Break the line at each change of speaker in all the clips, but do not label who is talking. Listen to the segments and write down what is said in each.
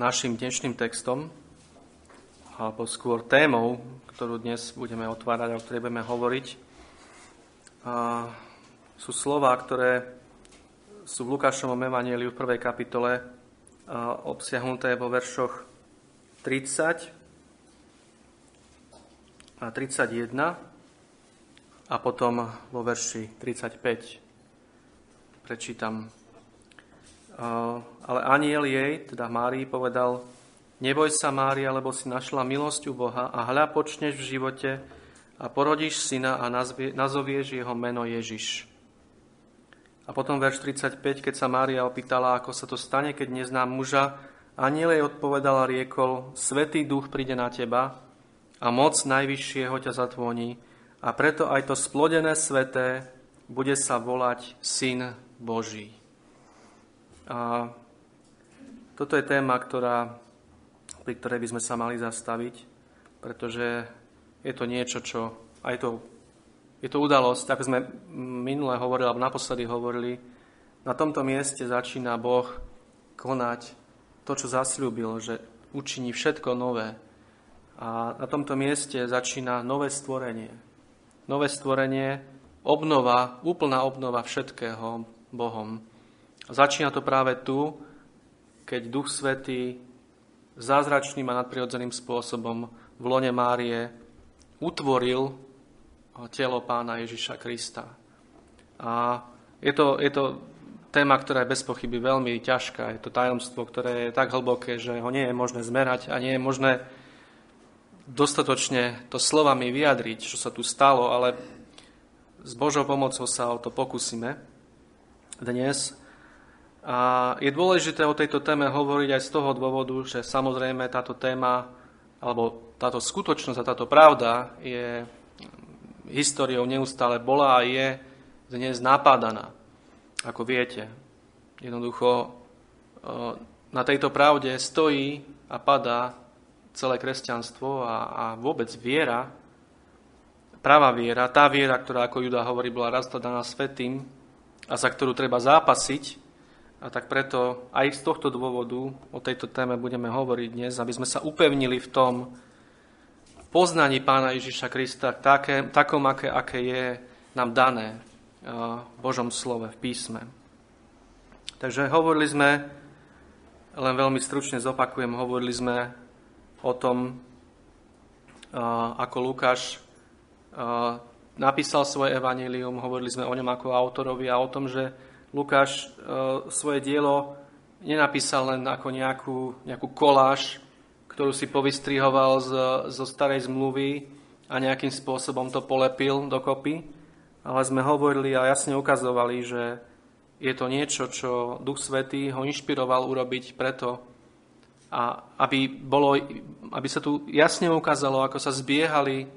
našim dnešným textom, alebo skôr témou, ktorú dnes budeme otvárať a o ktorej budeme hovoriť, sú slova, ktoré sú v Lukášovom evaníliu v prvej kapitole obsiahnuté vo veršoch 30 a 31 a potom vo verši 35. Prečítam. Ale aniel jej, teda Márii, povedal, Neboj sa, Mária, lebo si našla milosť u Boha a hľa počneš v živote a porodíš syna a nazovieš jeho meno Ježiš. A potom verš 35, keď sa Mária opýtala, ako sa to stane, keď neznám muža, aniel jej odpovedal a riekol, Svetý duch príde na teba a moc najvyššieho ťa zatvoní a preto aj to splodené sveté bude sa volať Syn Boží. A toto je téma, ktorá pri ktorej by sme sa mali zastaviť, pretože je to niečo, čo aj to, je to udalosť, ako sme minule hovorili, alebo naposledy hovorili, na tomto mieste začína Boh konať to, čo zasľúbil, že učiní všetko nové. A na tomto mieste začína nové stvorenie. Nové stvorenie, obnova, úplná obnova všetkého Bohom. Začína to práve tu, keď Duch Svetý zázračným a nadprirodzeným spôsobom v lone Márie utvoril telo pána Ježiša Krista. A je to, je to téma, ktorá je bez pochyby veľmi ťažká. Je to tajomstvo, ktoré je tak hlboké, že ho nie je možné zmerať a nie je možné dostatočne to slovami vyjadriť, čo sa tu stalo, ale s Božou pomocou sa o to pokúsime dnes. A je dôležité o tejto téme hovoriť aj z toho dôvodu, že samozrejme táto téma, alebo táto skutočnosť a táto pravda je históriou neustále bola a je dnes napádaná. Ako viete, jednoducho e, na tejto pravde stojí a padá celé kresťanstvo a, a vôbec viera, práva viera, tá viera, ktorá, ako Juda hovorí, bola raz svetým a za ktorú treba zápasiť, a tak preto aj z tohto dôvodu o tejto téme budeme hovoriť dnes, aby sme sa upevnili v tom poznaní Pána Ježiša Krista, také, takom, aké, aké je nám dané v Božom slove, v písme. Takže hovorili sme, len veľmi stručne zopakujem, hovorili sme o tom, ako Lukáš napísal svoje evanílium, hovorili sme o ňom ako autorovi a o tom, že Lukáš e, svoje dielo nenapísal len ako nejakú, nejakú koláž, ktorú si povystrihoval z, zo starej zmluvy a nejakým spôsobom to polepil dokopy, ale sme hovorili a jasne ukazovali, že je to niečo, čo Duch Svetý ho inšpiroval urobiť preto, a aby, bolo, aby sa tu jasne ukázalo, ako sa zbiehali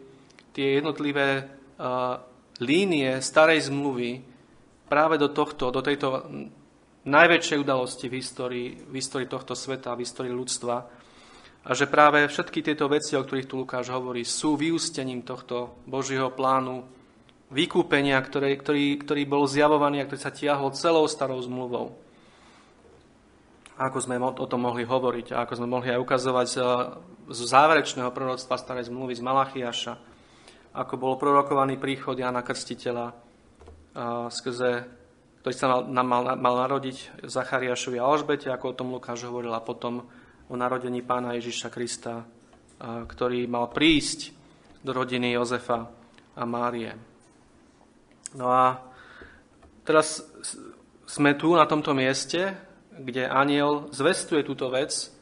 tie jednotlivé uh, línie starej zmluvy práve do tohto, do tejto najväčšej udalosti v histórii, v histórii tohto sveta, v histórii ľudstva. A že práve všetky tieto veci, o ktorých tu Lukáš hovorí, sú vyústením tohto Božieho plánu vykúpenia, ktoré, ktorý, ktorý bol zjavovaný a ktorý sa tiahol celou starou zmluvou. Ako sme o tom mohli hovoriť a ako sme mohli aj ukazovať z, z záverečného proroctva starej zmluvy z Malachiaša, ako bol prorokovaný príchod Jana Krstiteľa, skrze, ktorý sa mal, mal, mal narodiť Zachariášovi a Alžbete, ako o tom Lukáš hovoril, a potom o narodení pána Ježiša Krista, ktorý mal prísť do rodiny Jozefa a Márie. No a teraz sme tu na tomto mieste, kde aniel zvestuje túto vec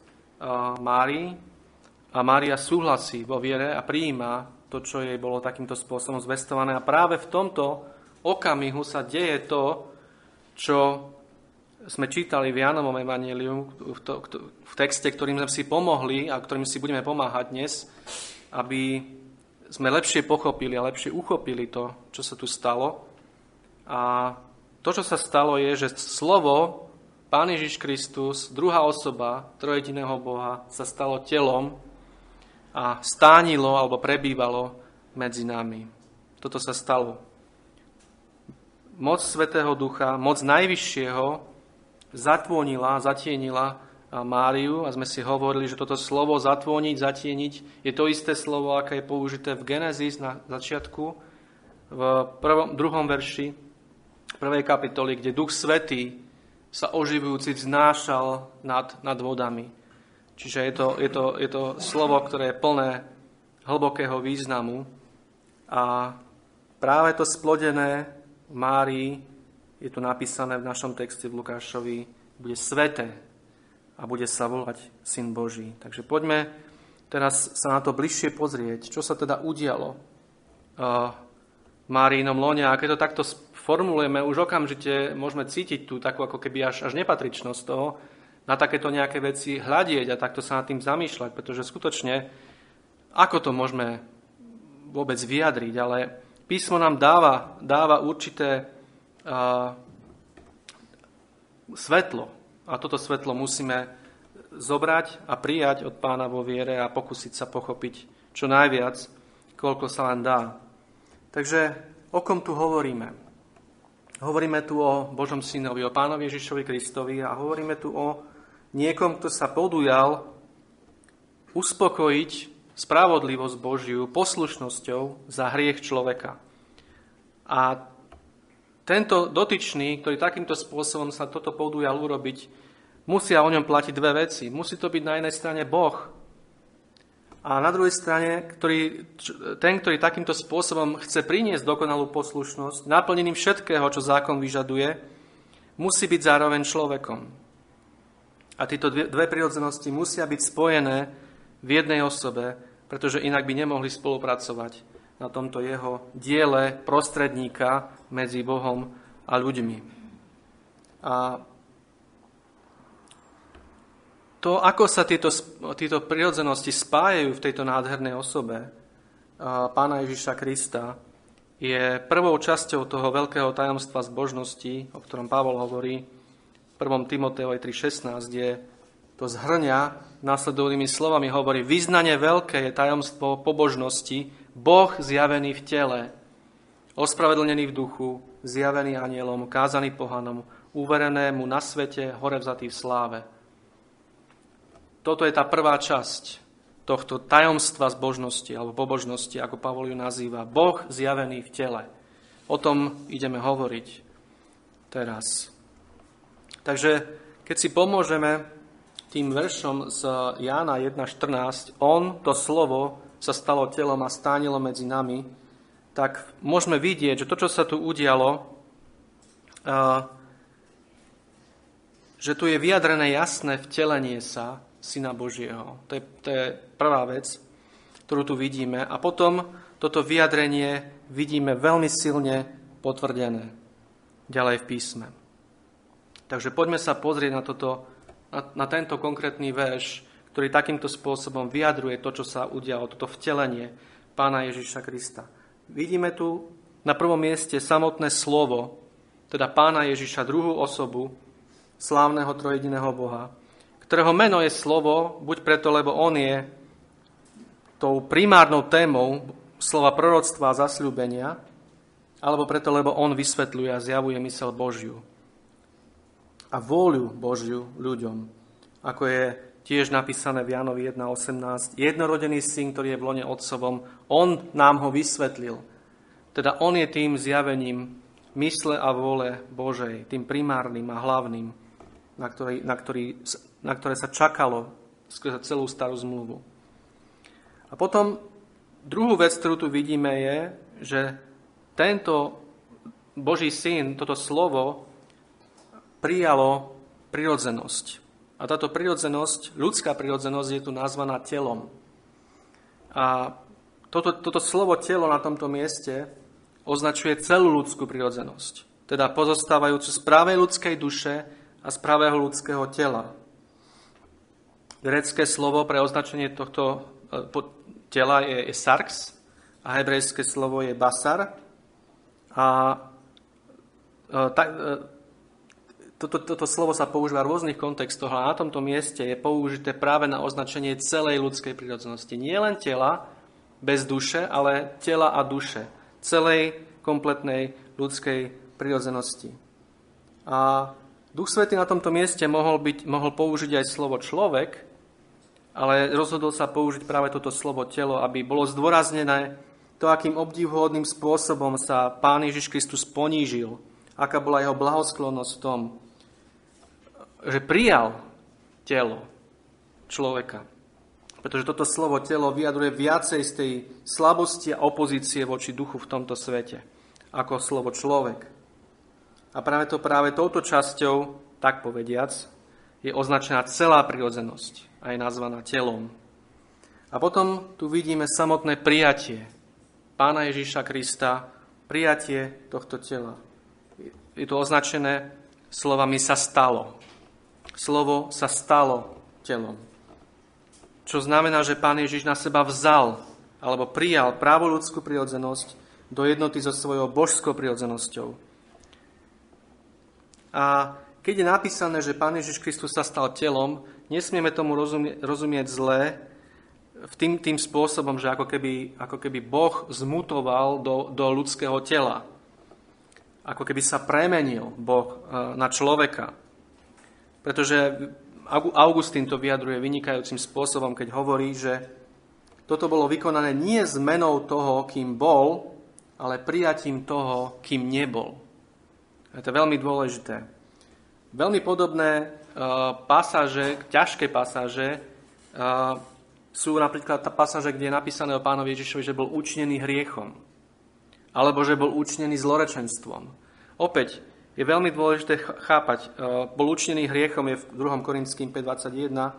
Márii a Mária súhlasí vo viere a prijíma to, čo jej bolo takýmto spôsobom zvestované. A práve v tomto okamihu sa deje to, čo sme čítali v Jánovom Evangeliu, v, v texte, ktorým sme si pomohli a ktorým si budeme pomáhať dnes, aby sme lepšie pochopili a lepšie uchopili to, čo sa tu stalo. A to, čo sa stalo, je, že slovo Pán Ježiš Kristus, druhá osoba trojediného Boha, sa stalo telom a stánilo alebo prebývalo medzi nami. Toto sa stalo moc Svetého Ducha, moc Najvyššieho zatvonila, zatienila Máriu a sme si hovorili, že toto slovo zatvoniť, zatieniť je to isté slovo, aké je použité v Genesis na začiatku, v prvom, druhom verši prvej kapitoly, kde Duch Svetý sa oživujúci vznášal nad, nad vodami. Čiže je to, je, to, je to slovo, ktoré je plné hlbokého významu a práve to splodené Márii je tu napísané v našom texte v Lukášovi, bude sveté, a bude sa volať Syn Boží. Takže poďme teraz sa na to bližšie pozrieť, čo sa teda udialo v Máriinom lone. A keď to takto formulujeme, už okamžite môžeme cítiť tú takú ako keby až, až nepatričnosť toho, na takéto nejaké veci hľadieť a takto sa nad tým zamýšľať, pretože skutočne, ako to môžeme vôbec vyjadriť, ale písmo nám dáva, dáva určité uh, svetlo, a toto svetlo musíme zobrať a prijať od pána vo viere a pokúsiť sa pochopiť čo najviac, koľko sa len dá. Takže o kom tu hovoríme? Hovoríme tu o Božom synovi, o pánovi Ježišovi Kristovi a hovoríme tu o niekom, kto sa podujal uspokojiť spravodlivosť Božiu poslušnosťou za hriech človeka. A tento dotyčný, ktorý takýmto spôsobom sa toto podujal urobiť, musia o ňom platiť dve veci. Musí to byť na jednej strane Boh a na druhej strane ktorý, ten, ktorý takýmto spôsobom chce priniesť dokonalú poslušnosť, naplnením všetkého, čo zákon vyžaduje, musí byť zároveň človekom. A tieto dve, dve prirodzenosti musia byť spojené v jednej osobe, pretože inak by nemohli spolupracovať na tomto jeho diele prostredníka medzi Bohom a ľuďmi. A to, ako sa tieto, tieto prirodzenosti spájajú v tejto nádhernej osobe pána Ježiša Krista, je prvou časťou toho veľkého tajomstva zbožnosti, o ktorom Pavol hovorí v 1. Timoteovi 3.16, kde to zhrňa následovnými slovami, hovorí, vyznanie veľké je tajomstvo pobožnosti, Boh zjavený v tele, ospravedlnený v duchu, zjavený anielom, kázaný pohanom, uverenému na svete, hore vzatý v sláve. Toto je tá prvá časť tohto tajomstva zbožnosti alebo pobožnosti, ako Pavol ju nazýva. Boh zjavený v tele. O tom ideme hovoriť teraz. Takže keď si pomôžeme tým veršom z Jána 1.14, on, to slovo, sa stalo telom a stánilo medzi nami, tak môžeme vidieť, že to, čo sa tu udialo, že tu je vyjadrené jasné vtelenie sa Syna Božieho. To je, to je prvá vec, ktorú tu vidíme. A potom toto vyjadrenie vidíme veľmi silne potvrdené ďalej v písme. Takže poďme sa pozrieť na, toto, na, tento konkrétny verš, ktorý takýmto spôsobom vyjadruje to, čo sa udialo, toto vtelenie pána Ježiša Krista. Vidíme tu na prvom mieste samotné slovo, teda pána Ježiša, druhú osobu slávneho trojediného Boha, ktorého meno je slovo, buď preto, lebo on je tou primárnou témou slova proroctva a zasľúbenia, alebo preto, lebo on vysvetľuje a zjavuje mysel Božiu a vôľu Božiu ľuďom, ako je tiež napísané v Jánovi 1.18. Jednorodený syn, ktorý je v lone otcovom, on nám ho vysvetlil. Teda on je tým zjavením mysle a vôle Božej, tým primárnym a hlavným, na, ktorý, na, ktorý, na ktoré sa čakalo skrze celú starú zmluvu. A potom druhú vec, ktorú tu vidíme, je, že tento Boží syn, toto slovo, prijalo prirodzenosť. A táto prirodzenosť, ľudská prirodzenosť je tu nazvaná telom. A toto, toto slovo telo na tomto mieste označuje celú ľudskú prirodzenosť, teda pozostávajúcu z právej ľudskej duše a z pravého ľudského tela. Grecké slovo pre označenie tohto e, tela je, je sarx a hebrejské slovo je basar. A e, ta, e, toto, toto slovo sa používa v rôznych kontextoch, ale na tomto mieste je použité práve na označenie celej ľudskej prírodzenosti. Nie len tela bez duše, ale tela a duše. Celej kompletnej ľudskej prírodzenosti. A Duch Svetý na tomto mieste mohol, byť, mohol použiť aj slovo človek, ale rozhodol sa použiť práve toto slovo telo, aby bolo zdôraznené to, akým obdivhodným spôsobom sa Pán Ježiš Kristus ponížil, aká bola jeho blahosklonnosť v tom, že prijal telo človeka. Pretože toto slovo telo vyjadruje viacej z tej slabosti a opozície voči duchu v tomto svete, ako slovo človek. A práve to práve touto časťou, tak povediac, je označená celá prirodzenosť a je nazvaná telom. A potom tu vidíme samotné prijatie Pána Ježíša Krista, prijatie tohto tela. Je to označené slovami sa stalo. Slovo sa stalo telom. Čo znamená, že Pán Ježiš na seba vzal alebo prijal právo ľudskú prirodzenosť do jednoty so svojou božskou prirodzenosťou a keď je napísané, že Pán Ježiš Kristus sa stal telom, nesmieme tomu rozumie, rozumieť zle v tým, tým spôsobom, že ako keby, ako keby Boh zmutoval do, do ľudského tela. Ako keby sa premenil Boh e, na človeka. Pretože Augustín to vyjadruje vynikajúcim spôsobom, keď hovorí, že toto bolo vykonané nie zmenou toho, kým bol, ale prijatím toho, kým nebol. Je to veľmi dôležité. Veľmi podobné uh, pasáže, ťažké pasáže, uh, sú napríklad tá pasáže, kde je napísané o pánovi Ježišovi, že bol učnený hriechom. Alebo že bol učnený zlorečenstvom. Opäť, je veľmi dôležité chápať, uh, bol učnený hriechom je v 2. Korinským 5.21,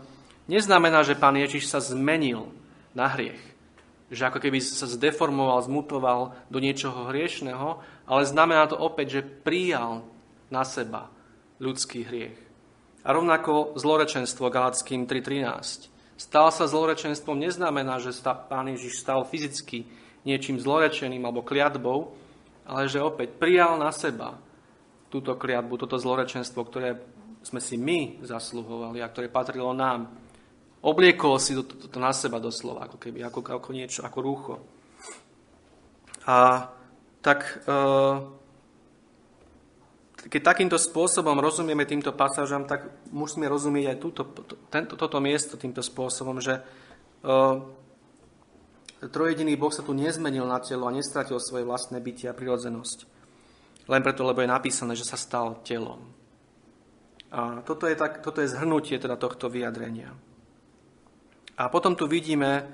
neznamená, že pán Ježiš sa zmenil na hriech že ako keby sa zdeformoval, zmutoval do niečoho hriešného, ale znamená to opäť, že prijal na seba ľudský hriech. A rovnako zlorečenstvo Galackým 3.13. Stal sa zlorečenstvom neznamená, že sa Pán Ježiš stal fyzicky niečím zlorečeným alebo kliatbou, ale že opäť prijal na seba túto kliatbu, toto zlorečenstvo, ktoré sme si my zasluhovali a ktoré patrilo nám. Obliekol si to, to, to na seba doslova, ako keby, ako, ako niečo, ako rúcho. A tak, e, keď takýmto spôsobom rozumieme týmto pasážam, tak musíme rozumieť aj túto, to, tento, toto miesto týmto spôsobom, že e, trojediný Boh sa tu nezmenil na telo a nestratil svoje vlastné bytie a prirodzenosť. Len preto, lebo je napísané, že sa stal telom. A toto je, tak, toto je zhrnutie teda tohto vyjadrenia. A potom tu vidíme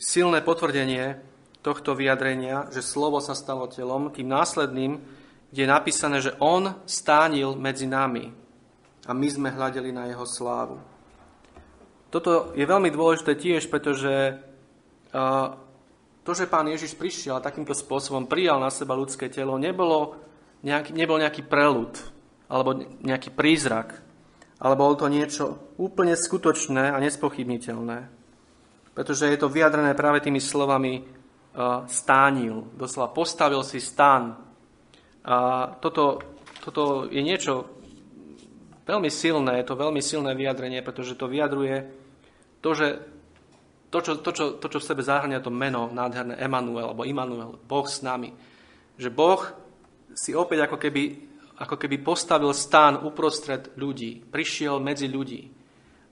silné potvrdenie tohto vyjadrenia, že slovo sa stalo telom, tým následným, kde je napísané, že on stánil medzi nami a my sme hľadeli na jeho slávu. Toto je veľmi dôležité tiež, pretože to, že pán Ježiš prišiel a takýmto spôsobom prijal na seba ľudské telo, nebolo nejaký, nebol nejaký prelud alebo nejaký prízrak, ale bolo to niečo úplne skutočné a nespochybniteľné pretože je to vyjadrené práve tými slovami uh, stánil. Doslova postavil si stán. A toto, toto je niečo veľmi silné, je to veľmi silné vyjadrenie, pretože to vyjadruje to, že to, čo, to, čo, to, čo v sebe zahrania to meno nádherné Emanuel, alebo Immanuel, Boh s nami. Že Boh si opäť ako keby, ako keby postavil stán uprostred ľudí, prišiel medzi ľudí.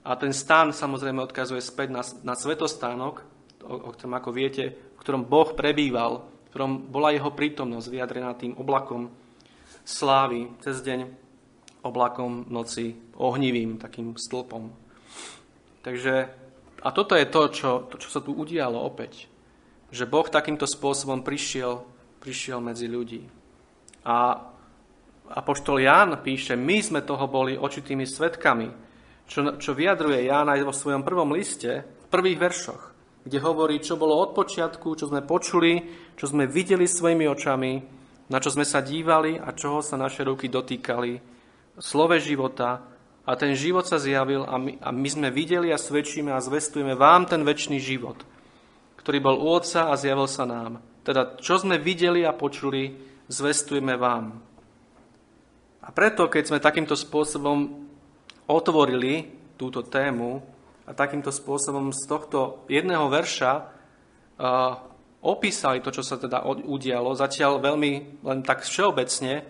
A ten stán samozrejme odkazuje späť na, na svetostánok, o, o ktorom, ako viete, v ktorom Boh prebýval, v ktorom bola jeho prítomnosť vyjadrená tým oblakom slávy cez deň, oblakom noci, ohnivým takým stĺpom. Takže, a toto je to, čo, to, čo sa tu udialo opäť. Že Boh takýmto spôsobom prišiel, prišiel medzi ľudí. A Apoštol Ján píše, my sme toho boli očitými svetkami, čo, čo vyjadruje Ján aj vo svojom prvom liste, v prvých veršoch, kde hovorí, čo bolo od počiatku, čo sme počuli, čo sme videli svojimi očami, na čo sme sa dívali a čoho sa naše ruky dotýkali, slove života a ten život sa zjavil a my, a my sme videli a svedčíme a zvestujeme vám ten väčší život, ktorý bol u Otca a zjavil sa nám. Teda, čo sme videli a počuli, zvestujeme vám. A preto, keď sme takýmto spôsobom otvorili túto tému a takýmto spôsobom z tohto jedného verša uh, opísali to, čo sa teda udialo, zatiaľ veľmi len tak všeobecne,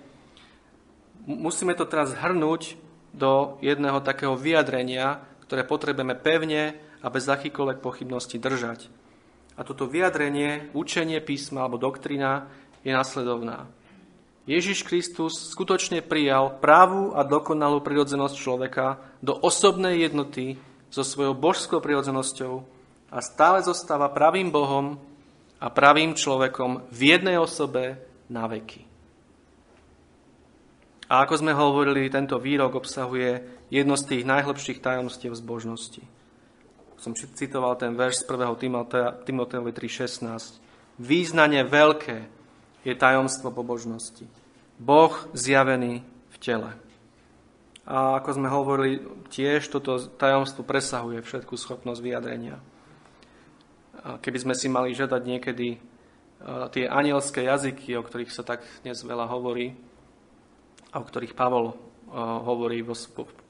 musíme to teraz hrnúť do jedného takého vyjadrenia, ktoré potrebujeme pevne a bez akýkoľvek pochybnosti držať. A toto vyjadrenie, učenie písma alebo doktrina je nasledovná. Ježiš Kristus skutočne prijal právú a dokonalú prirodzenosť človeka do osobnej jednoty so svojou božskou prirodzenosťou a stále zostáva pravým Bohom a pravým človekom v jednej osobe na veky. A ako sme hovorili, tento výrok obsahuje jedno z tých najhlbších tajomstiev zbožnosti. Som citoval ten verš z 1. Timoteovi 3.16. Význanie veľké je tajomstvo pobožnosti. Boh zjavený v tele. A ako sme hovorili, tiež toto tajomstvo presahuje všetku schopnosť vyjadrenia. Keby sme si mali žiadať niekedy tie anielské jazyky, o ktorých sa tak dnes veľa hovorí, a o ktorých Pavol hovorí v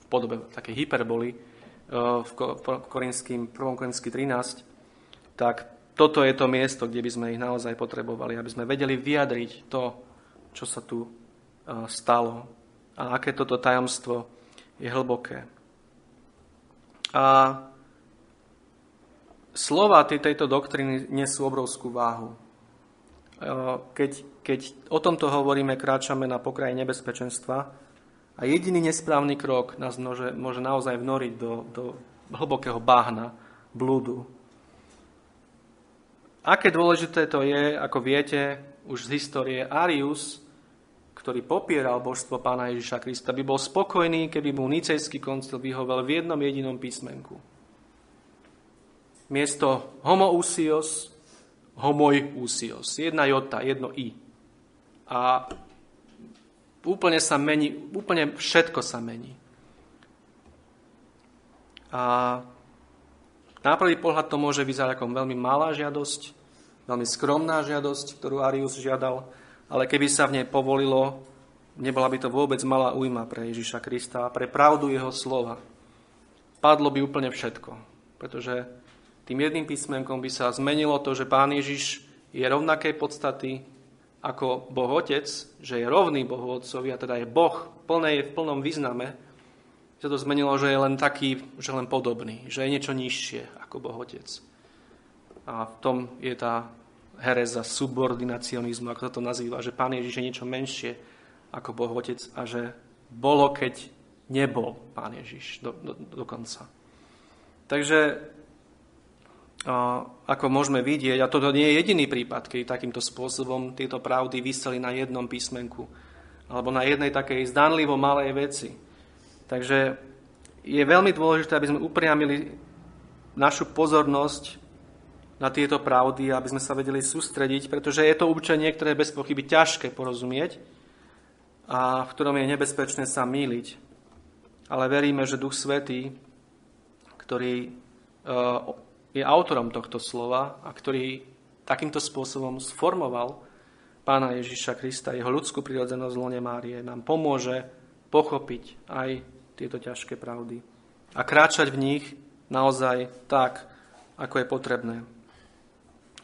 podobe takej hyperboly v Korinským, 1. Korinský 13, tak toto je to miesto, kde by sme ich naozaj potrebovali, aby sme vedeli vyjadriť to, čo sa tu stalo a aké toto tajomstvo je hlboké. A slova tejto doktriny nesú obrovskú váhu. Keď keď o tomto hovoríme, kráčame na pokraji nebezpečenstva a jediný nesprávny krok nás môže, môže naozaj vnoriť do, do hlbokého báhna, blúdu. Aké dôležité to je, ako viete, už z histórie Arius, ktorý popieral božstvo pána Ježiša Krista, by bol spokojný, keby mu Nicejský koncil vyhovel v jednom jedinom písmenku. Miesto homoousios, homoiousios. Jedna jota, jedno i a úplne sa mení, úplne všetko sa mení. A na prvý pohľad to môže vyzerať ako veľmi malá žiadosť, veľmi skromná žiadosť, ktorú Arius žiadal, ale keby sa v nej povolilo, nebola by to vôbec malá újma pre Ježiša Krista a pre pravdu jeho slova. Padlo by úplne všetko, pretože tým jedným písmenkom by sa zmenilo to, že Pán Ježiš je rovnakej podstaty, ako Boh Otec, že je rovný Bohu Otcovi, a teda je Boh plné, v plnom význame, sa to zmenilo, že je len taký, že len podobný, že je niečo nižšie ako Boh Otec. A v tom je tá hereza subordinacionizmu, ako sa to nazýva, že Pán Ježiš je niečo menšie ako Boh Otec a že bolo, keď nebol Pán Ježiš do, do, dokonca. Takže ako môžeme vidieť, a toto nie je jediný prípad, keď takýmto spôsobom tieto pravdy vyseli na jednom písmenku alebo na jednej takej zdanlivo malej veci. Takže je veľmi dôležité, aby sme upriamili našu pozornosť na tieto pravdy, aby sme sa vedeli sústrediť, pretože je to učenie, ktoré je bez pochyby ťažké porozumieť a v ktorom je nebezpečné sa míliť. Ale veríme, že Duch Svetý, ktorý je autorom tohto slova a ktorý takýmto spôsobom sformoval pána Ježiša Krista, jeho ľudskú prirodzenosť v lone Márie, nám pomôže pochopiť aj tieto ťažké pravdy a kráčať v nich naozaj tak, ako je potrebné,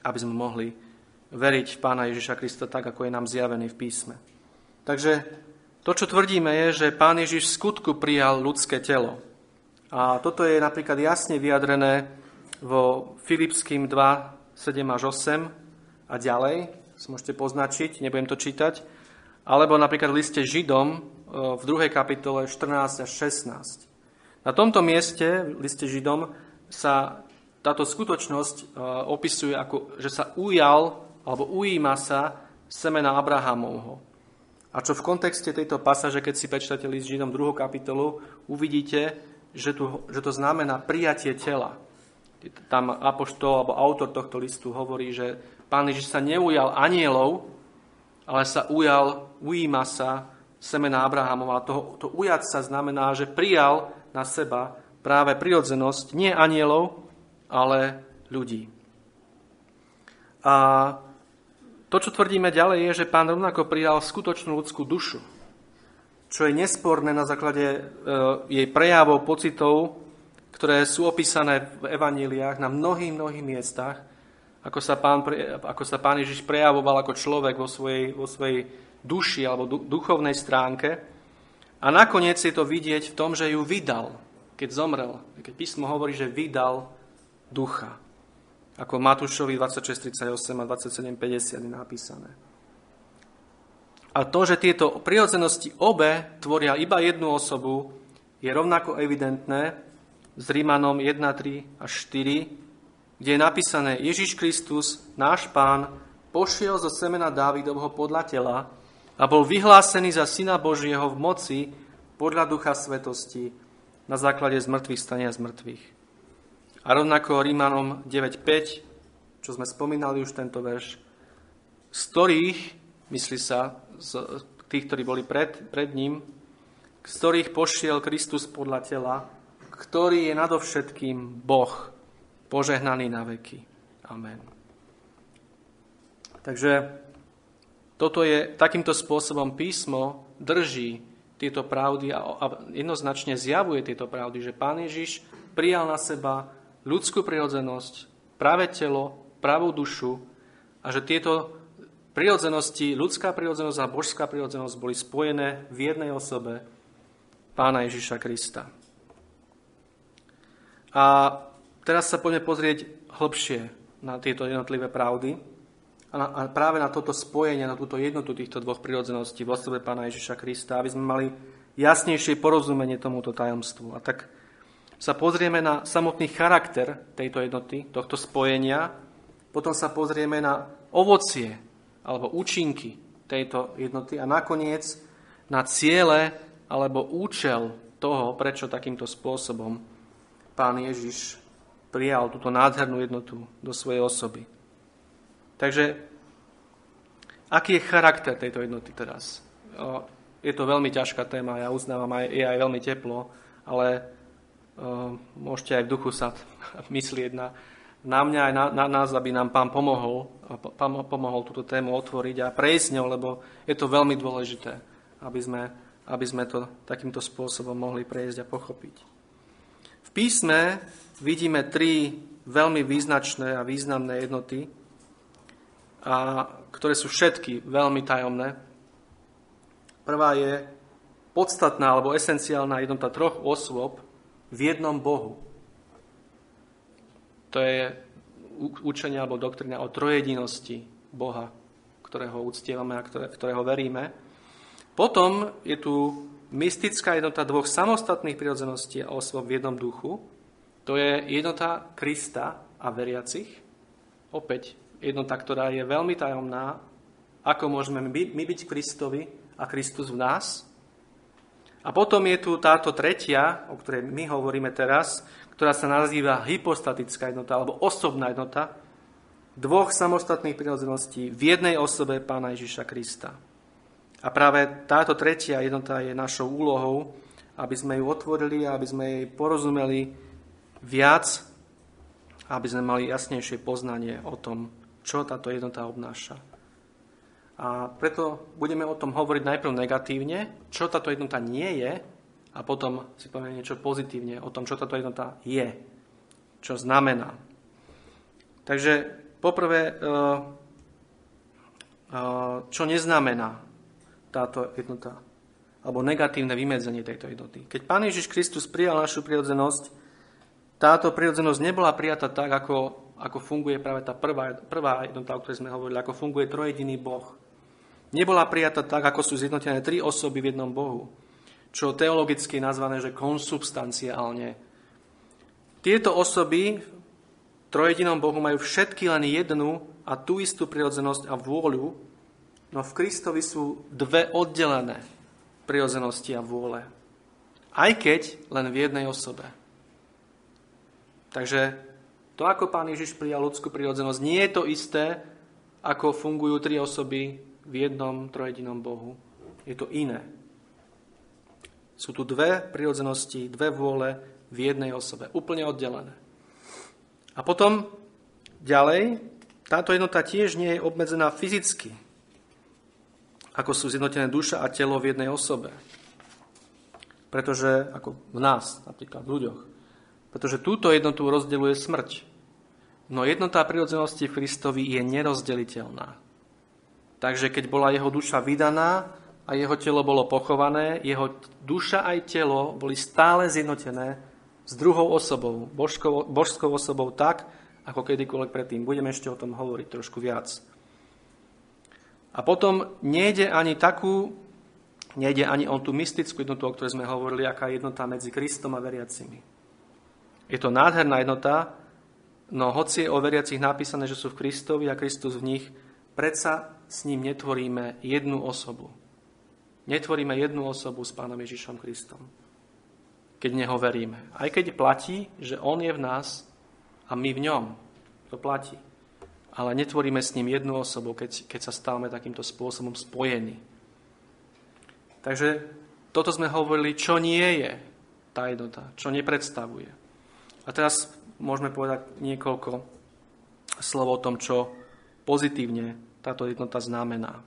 aby sme mohli veriť v pána Ježiša Krista tak, ako je nám zjavený v písme. Takže to, čo tvrdíme, je, že pán Ježiš v skutku prijal ľudské telo. A toto je napríklad jasne vyjadrené vo Filipským 2, 7 až 8 a ďalej, si môžete poznačiť, nebudem to čítať, alebo napríklad v liste Židom e, v 2. kapitole 14 až 16. Na tomto mieste, v liste Židom, sa táto skutočnosť e, opisuje ako, že sa ujal alebo ujíma sa semena Abrahamovho. A čo v kontexte tejto pasaže, keď si prečítate list Židom 2. kapitolu, uvidíte, že, tu, že to znamená prijatie tela tam apoštol alebo autor tohto listu hovorí, že pán Ježiš sa neujal anielov, ale sa ujal, ujíma sa semena Abrahamova. To, to ujať sa znamená, že prijal na seba práve prirodzenosť nie anielov, ale ľudí. A to, čo tvrdíme ďalej, je, že pán rovnako prijal skutočnú ľudskú dušu, čo je nesporné na základe e, jej prejavov, pocitov ktoré sú opísané v evaníliách na mnohých, mnohých miestach, ako sa, pán, ako sa pán Ježiš prejavoval ako človek vo svojej, vo svojej duši alebo duchovnej stránke. A nakoniec je to vidieť v tom, že ju vydal, keď zomrel. Keď písmo hovorí, že vydal ducha. Ako Matúšovi 26.38 a 27.50 je napísané. A to, že tieto prirodzenosti obe tvoria iba jednu osobu, je rovnako evidentné s Rímanom 1, 3 a 4, kde je napísané Ježiš Kristus, náš pán, pošiel zo semena Dávidovho podľa tela a bol vyhlásený za syna Božieho v moci podľa ducha svetosti na základe zmrtvých stania z. A rovnako Rímanom 9.5, čo sme spomínali už tento verš, z ktorých, myslí sa, z tých, ktorí boli pred, pred ním, z ktorých pošiel Kristus podľa tela, ktorý je nadovšetkým Boh, požehnaný na veky. Amen. Takže toto je takýmto spôsobom písmo drží tieto pravdy a, jednoznačne zjavuje tieto pravdy, že Pán Ježiš prijal na seba ľudskú prirodzenosť, práve telo, pravú dušu a že tieto prirodzenosti, ľudská prirodzenosť a božská prirodzenosť boli spojené v jednej osobe pána Ježiša Krista. A teraz sa poďme pozrieť hlbšie na tieto jednotlivé pravdy a, na, a práve na toto spojenie, na túto jednotu týchto dvoch prirodzeností v osobe pána Ježiša Krista, aby sme mali jasnejšie porozumenie tomuto tajomstvu. A tak sa pozrieme na samotný charakter tejto jednoty, tohto spojenia, potom sa pozrieme na ovocie alebo účinky tejto jednoty a nakoniec na ciele alebo účel toho, prečo takýmto spôsobom pán Ježiš prijal túto nádhernú jednotu do svojej osoby. Takže, aký je charakter tejto jednoty teraz? Je to veľmi ťažká téma, ja uznávam, je aj veľmi teplo, ale môžete aj v duchu sa myslieť na, na mňa aj na, na nás, aby nám pán pomohol, pán pomohol túto tému otvoriť a prejsť ňou, lebo je to veľmi dôležité, aby sme, aby sme to takýmto spôsobom mohli prejsť a pochopiť. V písme vidíme tri veľmi význačné a významné jednoty, a, ktoré sú všetky veľmi tajomné. Prvá je podstatná alebo esenciálna jednota troch osôb v jednom Bohu. To je učenie alebo doktrina o trojedinosti Boha, ktorého uctievame a ktorého veríme. Potom je tu mystická jednota dvoch samostatných prirodzeností a osôb v jednom duchu. To je jednota Krista a veriacich. Opäť jednota, ktorá je veľmi tajomná. Ako môžeme my, my byť Kristovi a Kristus v nás. A potom je tu táto tretia, o ktorej my hovoríme teraz, ktorá sa nazýva hypostatická jednota alebo osobná jednota dvoch samostatných prirodzeností v jednej osobe Pána Ježiša Krista. A práve táto tretia jednota je našou úlohou, aby sme ju otvorili a aby sme jej porozumeli viac, aby sme mali jasnejšie poznanie o tom, čo táto jednota obnáša. A preto budeme o tom hovoriť najprv negatívne, čo táto jednota nie je, a potom si povieme niečo pozitívne o tom, čo táto jednota je, čo znamená. Takže poprvé, e, e, čo neznamená táto jednota, alebo negatívne vymedzenie tejto jednoty. Keď Pán Ježiš Kristus prijal našu prirodzenosť, táto prirodzenosť nebola prijatá tak, ako, ako funguje práve tá prvá, prvá jednota, o ktorej sme hovorili, ako funguje trojediný Boh. Nebola prijatá tak, ako sú zjednotené tri osoby v jednom Bohu čo teologicky nazvané, že konsubstanciálne. Tieto osoby v trojedinom Bohu majú všetky len jednu a tú istú prirodzenosť a vôľu, no v Kristovi sú dve oddelené prirodzenosti a vôle. Aj keď len v jednej osobe. Takže to, ako Pán Ježiš prijal ľudskú prirodzenosť, nie je to isté, ako fungujú tri osoby v jednom trojedinom Bohu. Je to iné. Sú tu dve prirodzenosti, dve vôle v jednej osobe, úplne oddelené. A potom ďalej, táto jednota tiež nie je obmedzená fyzicky, ako sú zjednotené duša a telo v jednej osobe. Pretože, ako v nás, napríklad v ľuďoch, pretože túto jednotu rozdeluje smrť. No jednota prirodzenosti Kristovi je nerozdeliteľná. Takže keď bola jeho duša vydaná, a jeho telo bolo pochované, jeho duša aj telo boli stále zjednotené s druhou osobou, božskou, božskou osobou tak, ako kedykoľvek predtým. Budeme ešte o tom hovoriť trošku viac. A potom nejde ani takú, nejde ani o tú mystickú jednotu, o ktorej sme hovorili, aká je jednota medzi Kristom a veriacimi. Je to nádherná jednota, no hoci je o veriacich napísané, že sú v Kristovi a Kristus v nich, predsa s ním netvoríme jednu osobu. Netvoríme jednu osobu s Pánom Ježišom Kristom, keď neho veríme. Aj keď platí, že On je v nás a my v ňom. To platí ale netvoríme s ním jednu osobu, keď, keď sa stávame takýmto spôsobom spojení. Takže toto sme hovorili, čo nie je tá jednota, čo nepredstavuje. A teraz môžeme povedať niekoľko slov o tom, čo pozitívne táto jednota znamená.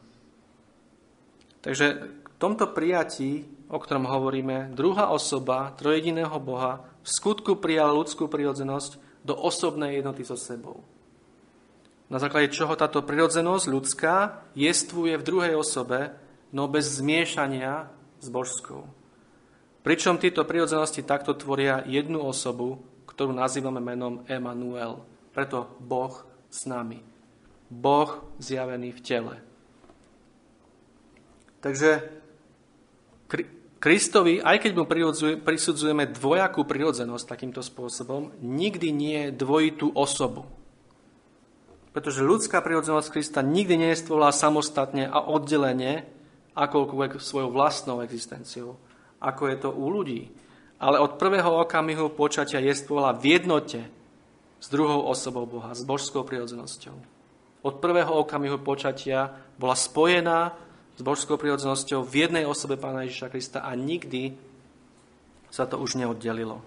Takže v tomto prijatí, o ktorom hovoríme, druhá osoba trojediného Boha v skutku prijala ľudskú prirodzenosť do osobnej jednoty so sebou na základe čoho táto prirodzenosť ľudská jestvuje v druhej osobe, no bez zmiešania s božskou. Pričom tieto prirodzenosti takto tvoria jednu osobu, ktorú nazývame menom Emanuel. Preto Boh s nami. Boh zjavený v tele. Takže Kristovi, aj keď mu prisudzujeme dvojakú prirodzenosť takýmto spôsobom, nikdy nie dvojitú osobu. Pretože ľudská prirodzenosť Krista nikdy neestvovala samostatne a oddelenie akoľkoľvek svojou vlastnou existenciou, ako je to u ľudí. Ale od prvého okamihu počatia jestvovala v jednote s druhou osobou Boha, s božskou prirodzenosťou. Od prvého okamihu počatia bola spojená s božskou prirodzenosťou v jednej osobe Pána Ježiša Krista a nikdy sa to už neoddelilo.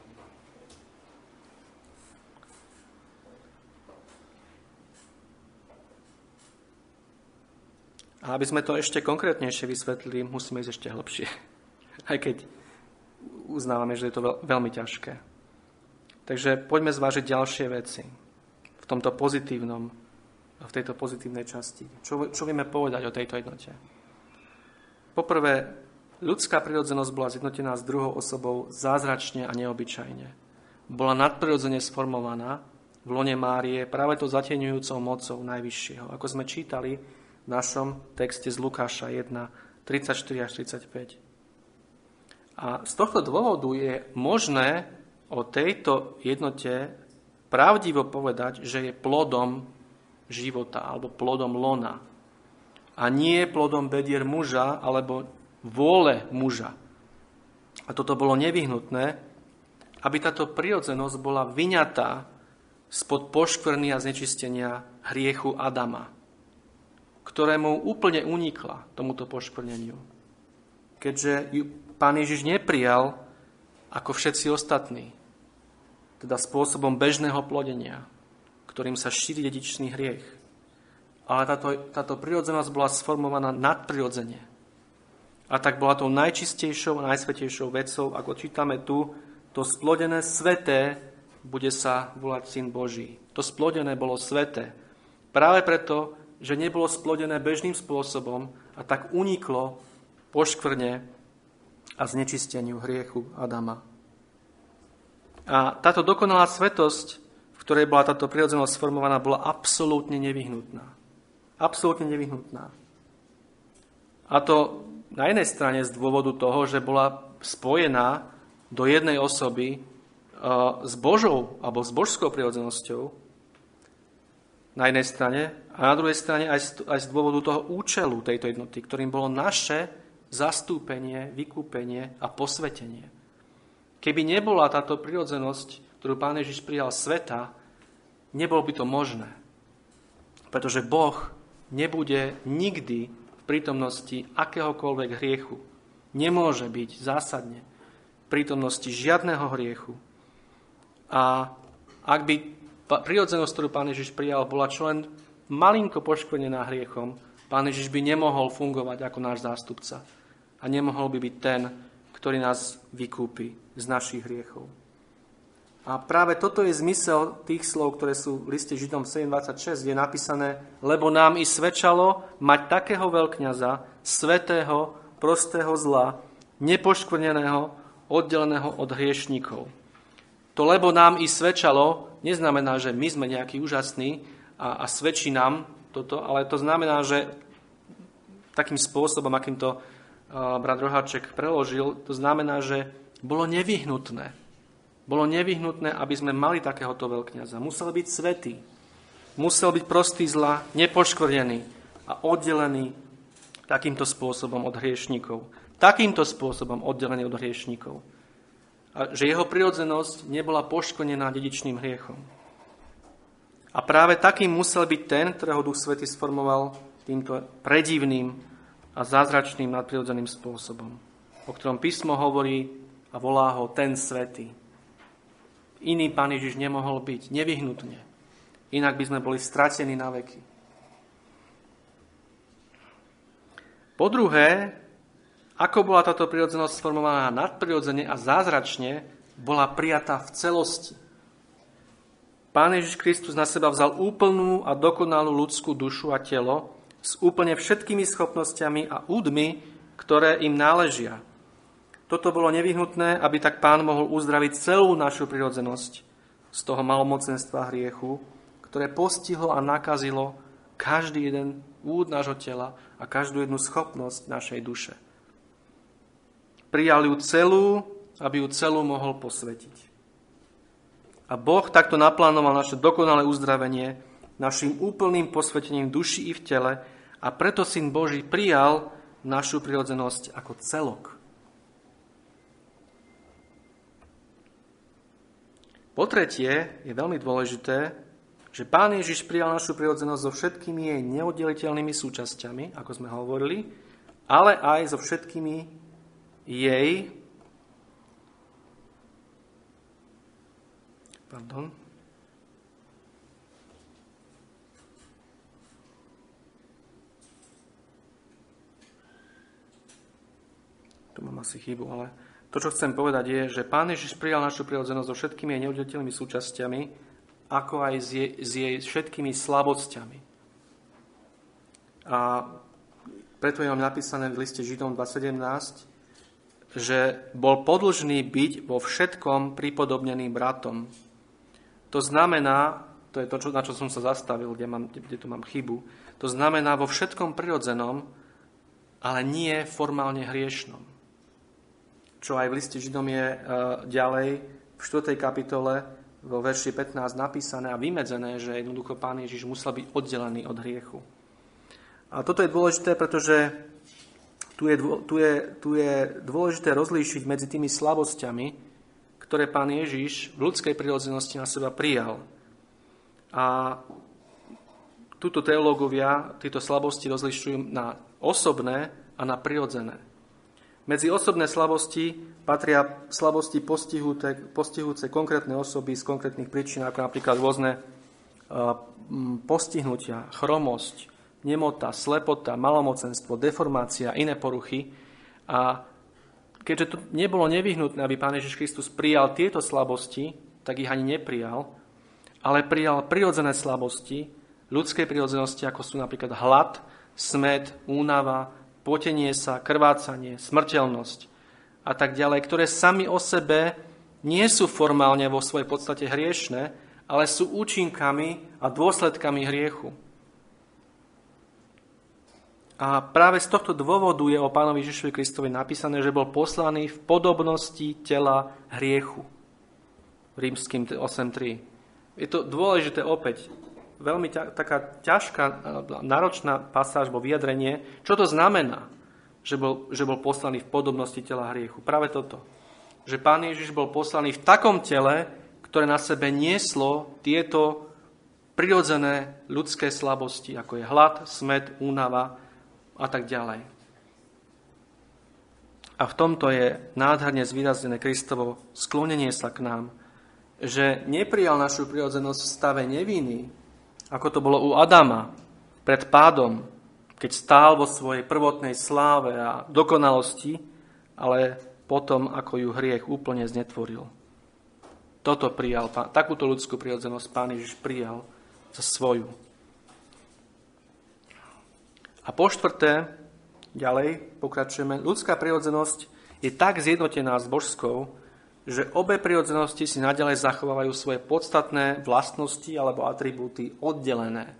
A aby sme to ešte konkrétnejšie vysvetlili, musíme ísť ešte hlbšie. Aj keď uznávame, že je to veľmi ťažké. Takže poďme zvážiť ďalšie veci v tomto pozitívnom, v tejto pozitívnej časti. Čo, čo vieme povedať o tejto jednote? Poprvé, ľudská prirodzenosť bola zjednotená s druhou osobou zázračne a neobyčajne. Bola nadprirodzene sformovaná v lone Márie práve to zateňujúcou mocou Najvyššieho. Ako sme čítali, našom texte z Lukáša 1, 34 až 35. A z tohto dôvodu je možné o tejto jednote pravdivo povedať, že je plodom života alebo plodom lona. A nie plodom bedier muža alebo vôle muža. A toto bolo nevyhnutné, aby táto prirodzenosť bola vyňatá spod poškvrny a znečistenia hriechu Adama ktorému úplne unikla tomuto poškvrneniu. Keďže ju pán Ježiš neprijal ako všetci ostatní, teda spôsobom bežného plodenia, ktorým sa šíri dedičný hriech. Ale táto, táto prirodzenosť bola sformovaná nadprirodzene. A tak bola tou najčistejšou a najsvetejšou vecou, ako čítame tu, to splodené sveté bude sa volať Syn Boží. To splodené bolo sveté. Práve preto, že nebolo splodené bežným spôsobom a tak uniklo poškvrne a znečisteniu hriechu Adama. A táto dokonalá svetosť, v ktorej bola táto prirodzenosť sformovaná, bola absolútne nevyhnutná. Absolútne nevyhnutná. A to na jednej strane z dôvodu toho, že bola spojená do jednej osoby s Božou alebo s božskou prirodzenosťou, na jednej strane a na druhej strane aj z, aj z dôvodu toho účelu tejto jednoty, ktorým bolo naše zastúpenie, vykúpenie a posvetenie. Keby nebola táto prirodzenosť, ktorú Pán Ježiš prijal sveta, nebolo by to možné. Pretože Boh nebude nikdy v prítomnosti akéhokoľvek hriechu. Nemôže byť zásadne v prítomnosti žiadneho hriechu. A ak by prirodzenosť, ktorú Pán Ježiš prijal, bola čo len malinko poškvrnená hriechom, Pán Ježiš by nemohol fungovať ako náš zástupca a nemohol by byť ten, ktorý nás vykúpi z našich hriechov. A práve toto je zmysel tých slov, ktoré sú v liste Židom 7.26, kde je napísané, lebo nám i svedčalo mať takého veľkňaza, svetého prostého zla, nepoškvrneného, oddeleného od hriešníkov. To lebo nám i svedčalo, neznamená, že my sme nejakí úžasní a, a svedčí nám toto, ale to znamená, že takým spôsobom, akým to brat Roháček preložil, to znamená, že bolo nevyhnutné. Bolo nevyhnutné, aby sme mali takéhoto veľkňaza. Musel byť svetý. Musel byť prostý zla, nepoškvrnený a oddelený takýmto spôsobom od hriešníkov. Takýmto spôsobom oddelený od hriešníkov. A že jeho prirodzenosť nebola poškodená dedičným hriechom. A práve takým musel byť ten, ktorého Duch Svety sformoval týmto predivným a zázračným nadprirodzeným spôsobom, o ktorom písmo hovorí a volá ho ten svetý. Iný Pán Ježiš nemohol byť, nevyhnutne. Inak by sme boli stratení na veky. Po druhé, ako bola táto prirodzenosť sformovaná nadprirodzene a zázračne, bola prijatá v celosti. Pán Ježiš Kristus na seba vzal úplnú a dokonalú ľudskú dušu a telo s úplne všetkými schopnosťami a údmi, ktoré im náležia. Toto bolo nevyhnutné, aby tak pán mohol uzdraviť celú našu prirodzenosť z toho malomocenstva hriechu, ktoré postihlo a nakazilo každý jeden úd nášho tela a každú jednu schopnosť našej duše. Prijal ju celú, aby ju celú mohol posvetiť. A Boh takto naplánoval naše dokonalé uzdravenie našim úplným posvetením duši i v tele a preto Syn Boží prijal našu prirodzenosť ako celok. Po tretie je veľmi dôležité, že Pán Ježiš prijal našu prirodzenosť so všetkými jej neoddeliteľnými súčasťami, ako sme hovorili, ale aj so všetkými jej Pardon. Tu asi chybu, ale to, čo chcem povedať, je, že Pán Ježiš prijal našu prirodzenosť so všetkými jej neoddeliteľnými súčasťami, ako aj s jej, s jej všetkými slabosťami. A preto je vám napísané v liste Židom 2.17, že bol podlžný byť vo všetkom pripodobnený bratom, to znamená, to je to, čo, na čo som sa zastavil, kde, mám, kde tu mám chybu, to znamená vo všetkom prirodzenom, ale nie formálne hriešnom. Čo aj v liste Židom je uh, ďalej v 4. kapitole vo verši 15 napísané a vymedzené, že jednoducho Pán Ježiš musel byť oddelený od hriechu. A toto je dôležité, pretože tu je, tu je, tu je dôležité rozlíšiť medzi tými slabosťami, ktoré pán Ježiš v ľudskej prirodzenosti na seba prijal. A túto teológovia tieto slabosti rozlišujú na osobné a na prirodzené. Medzi osobné slabosti patria slabosti postihúce konkrétne osoby z konkrétnych príčin, ako napríklad rôzne postihnutia, chromosť, nemota, slepota, malomocenstvo, deformácia, iné poruchy. A keďže to nebolo nevyhnutné, aby Pán Ježiš Kristus prijal tieto slabosti, tak ich ani neprijal, ale prijal prirodzené slabosti, ľudskej prirodzenosti, ako sú napríklad hlad, smet, únava, potenie sa, krvácanie, smrteľnosť a tak ďalej, ktoré sami o sebe nie sú formálne vo svojej podstate hriešne, ale sú účinkami a dôsledkami hriechu. A práve z tohto dôvodu je o pánovi Ježišovi Kristovi napísané, že bol poslaný v podobnosti tela hriechu. Rímským 8.3. Je to dôležité opäť. Veľmi ťa, taká ťažká, náročná pasáž vo vyjadrenie. Čo to znamená, že bol, že bol poslaný v podobnosti tela hriechu? Práve toto. Že pán Ježiš bol poslaný v takom tele, ktoré na sebe nieslo tieto prirodzené ľudské slabosti, ako je hlad, smet, únava, a tak ďalej. A v tomto je nádherne zvýraznené Kristovo sklonenie sa k nám, že neprijal našu prirodzenosť v stave neviny, ako to bolo u Adama pred pádom, keď stál vo svojej prvotnej sláve a dokonalosti, ale potom, ako ju hriech úplne znetvoril. Toto prijal, takúto ľudskú prirodzenosť Pán Ježiš prijal za svoju. A po štvrté, ďalej, pokračujeme. Ľudská prirodzenosť je tak zjednotená s božskou, že obe prirodzenosti si nadalej zachovávajú svoje podstatné vlastnosti alebo atribúty oddelené.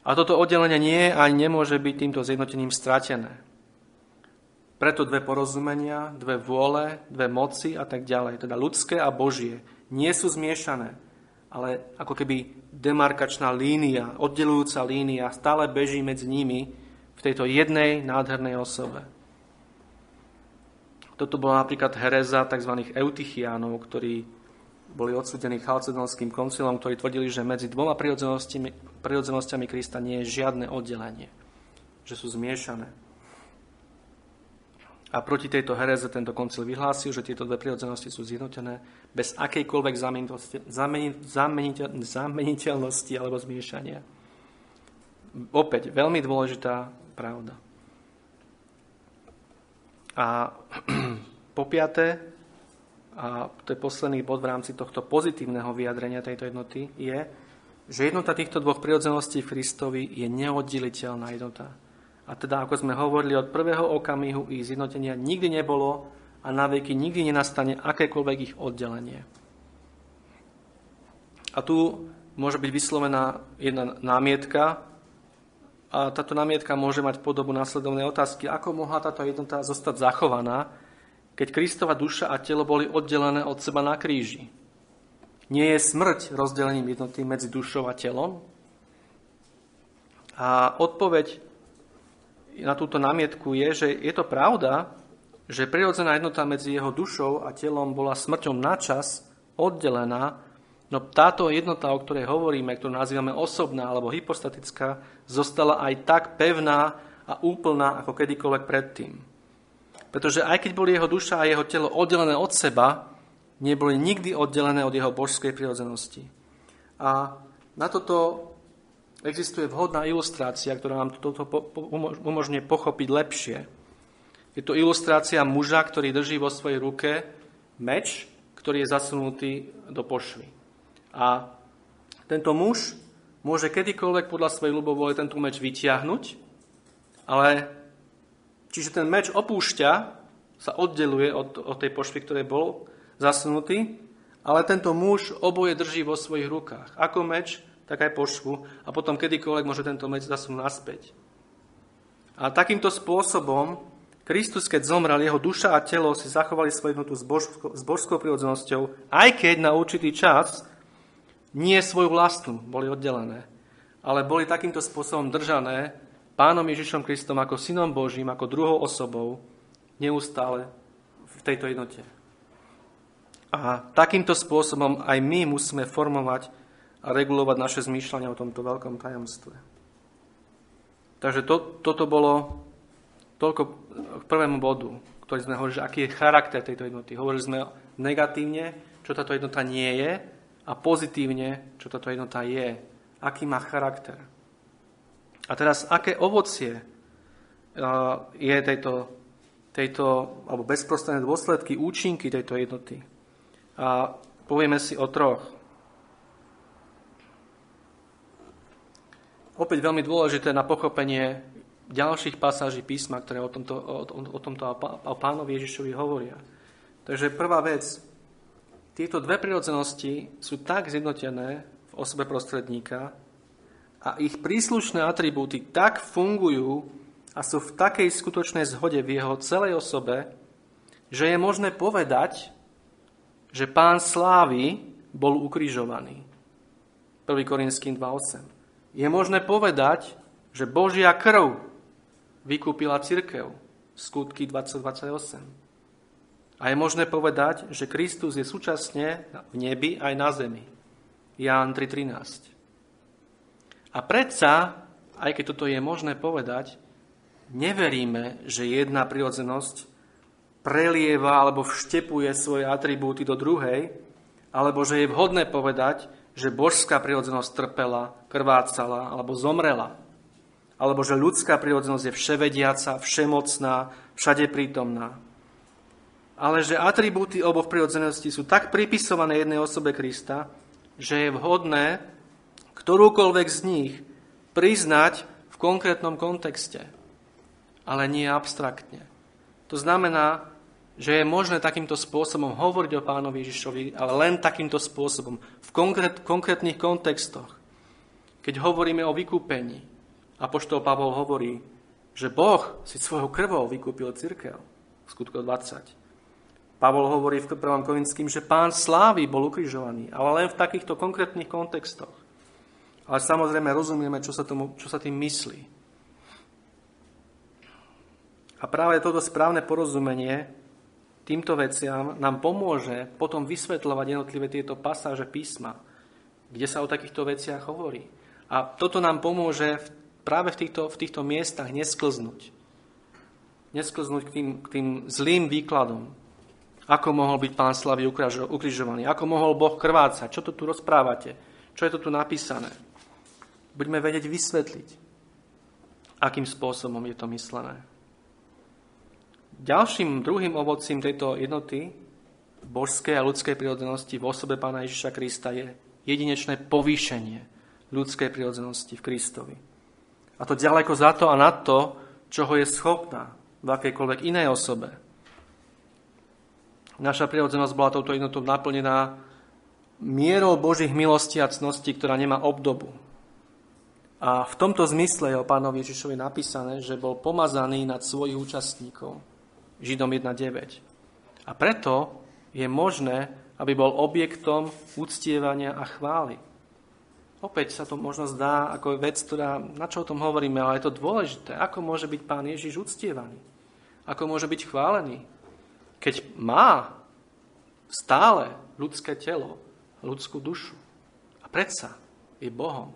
A toto oddelenie nie ani nemôže byť týmto zjednotením stratené. Preto dve porozumenia, dve vôle, dve moci a tak ďalej, teda ľudské a božie, nie sú zmiešané, ale ako keby demarkačná línia, oddelujúca línia stále beží medzi nimi v tejto jednej nádhernej osobe. Toto bola napríklad hereza tzv. eutichiánov, ktorí boli odsudení chalcedonským koncilom, ktorí tvrdili, že medzi dvoma prirodzenosťami Krista nie je žiadne oddelenie, že sú zmiešané. A proti tejto hereze tento koncil vyhlásil, že tieto dve prirodzenosti sú zjednotené bez akejkoľvek zameniteľnosti alebo zmiešania. Opäť, veľmi dôležitá pravda. A po piaté, a to je posledný bod v rámci tohto pozitívneho vyjadrenia tejto jednoty, je, že jednota týchto dvoch prirodzeností v Kristovi je neoddeliteľná jednota a teda, ako sme hovorili, od prvého okamihu ich zjednotenia nikdy nebolo a na veky nikdy nenastane akékoľvek ich oddelenie. A tu môže byť vyslovená jedna námietka, a táto námietka môže mať podobu následovnej otázky. Ako mohla táto jednota zostať zachovaná, keď Kristova duša a telo boli oddelené od seba na kríži? Nie je smrť rozdelením jednoty medzi dušou a telom? A odpoveď na túto námietku je, že je to pravda, že prirodzená jednota medzi jeho dušou a telom bola smrťou načas oddelená, no táto jednota, o ktorej hovoríme, ktorú nazývame osobná alebo hypostatická, zostala aj tak pevná a úplná ako kedykoľvek predtým. Pretože aj keď boli jeho duša a jeho telo oddelené od seba, neboli nikdy oddelené od jeho božskej prirodzenosti. A na toto existuje vhodná ilustrácia, ktorá nám toto umožňuje pochopiť lepšie. Je to ilustrácia muža, ktorý drží vo svojej ruke meč, ktorý je zasunutý do pošvy. A tento muž môže kedykoľvek podľa svojej ľubovole tento meč vytiahnuť, ale čiže ten meč opúšťa, sa oddeluje od, od tej pošvy, ktorej bol zasunutý, ale tento muž oboje drží vo svojich rukách. Ako meč, tak aj pošvu a potom kedykoľvek môže tento meč zasunúť naspäť. A takýmto spôsobom Kristus, keď zomrel, jeho duša a telo si zachovali svoju jednotu s, božskou, s božskou prirodzenosťou, aj keď na určitý čas nie svoju vlastnú boli oddelené, ale boli takýmto spôsobom držané Pánom Ježišom Kristom ako synom Božím, ako druhou osobou, neustále v tejto jednote. A takýmto spôsobom aj my musíme formovať a regulovať naše zmýšľanie o tomto veľkom tajomstve. Takže to, toto bolo toľko k prvému bodu, ktorý sme hovorili, že aký je charakter tejto jednoty. Hovorili sme negatívne, čo táto jednota nie je a pozitívne, čo táto jednota je. Aký má charakter. A teraz, aké ovocie je tejto, tejto alebo bezprostredné dôsledky, účinky tejto jednoty. A povieme si o troch. opäť veľmi dôležité na pochopenie ďalších pasáží písma, ktoré o tomto, o, o tomto o pánovi Ježišovi hovoria. Takže prvá vec, tieto dve prirodzenosti sú tak zjednotené v osobe prostredníka a ich príslušné atribúty tak fungujú a sú v takej skutočnej zhode v jeho celej osobe, že je možné povedať, že pán slávy bol ukrižovaný. 1. Korinským 2.8 je možné povedať, že Božia krv vykúpila církev. Skutky 2028. A je možné povedať, že Kristus je súčasne v nebi aj na zemi. Ján 3.13. A predsa, aj keď toto je možné povedať, neveríme, že jedna prirodzenosť prelieva alebo vštepuje svoje atribúty do druhej, alebo že je vhodné povedať, že božská prirodzenosť trpela, krvácala alebo zomrela. Alebo že ľudská prirodzenosť je vševediaca, všemocná, všade prítomná. Ale že atribúty oboch prirodzenosti sú tak pripisované jednej osobe Krista, že je vhodné ktorúkoľvek z nich priznať v konkrétnom kontexte. ale nie abstraktne. To znamená, že je možné takýmto spôsobom hovoriť o pánovi Ježišovi, ale len takýmto spôsobom, v konkrét, konkrétnych kontextoch. Keď hovoríme o vykúpení, Apoštol Pavol hovorí, že Boh si svojou krvou vykúpil církev v skutku 20. Pavol hovorí v 1. Korinským, že pán slávy bol ukrižovaný, ale len v takýchto konkrétnych kontextoch. Ale samozrejme rozumieme, čo sa, tomu, čo sa tým myslí. A práve toto správne porozumenie týmto veciam nám pomôže potom vysvetľovať jednotlivé tieto pasáže písma, kde sa o takýchto veciach hovorí. A toto nám pomôže práve v týchto, v týchto miestach nesklznúť. Nesklznúť k tým, k tým zlým výkladom. Ako mohol byť pán Slavy ukrižovaný? Ako mohol Boh krvácať? Čo to tu rozprávate? Čo je to tu napísané? Budeme vedieť vysvetliť, akým spôsobom je to myslené. Ďalším druhým ovocím tejto jednoty božskej a ľudskej prírodzenosti v osobe pána Ježiša Krista je jedinečné povýšenie ľudskej prírodzenosti v Kristovi. A to ďaleko za to a nad to, čoho je schopná v akejkoľvek inej osobe. Naša prirodzenosť bola touto jednotou naplnená mierou Božích milostí a cností, ktorá nemá obdobu. A v tomto zmysle je o pánovi Ježišovi napísané, že bol pomazaný nad svojich účastníkov. Židom 1.9. A preto je možné, aby bol objektom uctievania a chvály. Opäť sa to možno zdá ako vec, ktorá, na čo o tom hovoríme, ale je to dôležité. Ako môže byť pán Ježiš uctievaný? Ako môže byť chválený? Keď má stále ľudské telo, ľudskú dušu. A predsa je Bohom.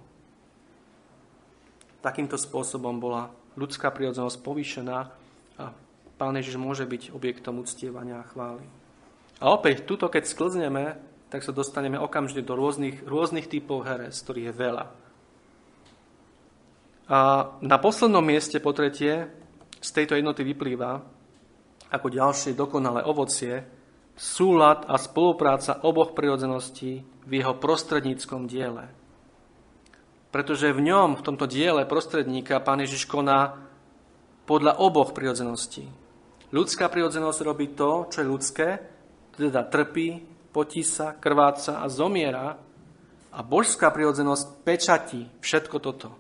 Takýmto spôsobom bola ľudská prírodzenosť povýšená a pán Ježiš môže byť objektom uctievania a chvály. A opäť, tuto keď sklzneme, tak sa dostaneme okamžite do rôznych, rôznych typov heres, ktorých je veľa. A na poslednom mieste, po tretie, z tejto jednoty vyplýva ako ďalšie dokonalé ovocie súlad a spolupráca oboch prirodzeností v jeho prostredníckom diele. Pretože v ňom, v tomto diele prostredníka, Pán Ježiš koná podľa oboch prirodzeností. Ľudská prirodzenosť robí to, čo je ľudské, teda trpí, potí sa, krváca a zomiera a božská prirodzenosť pečatí všetko toto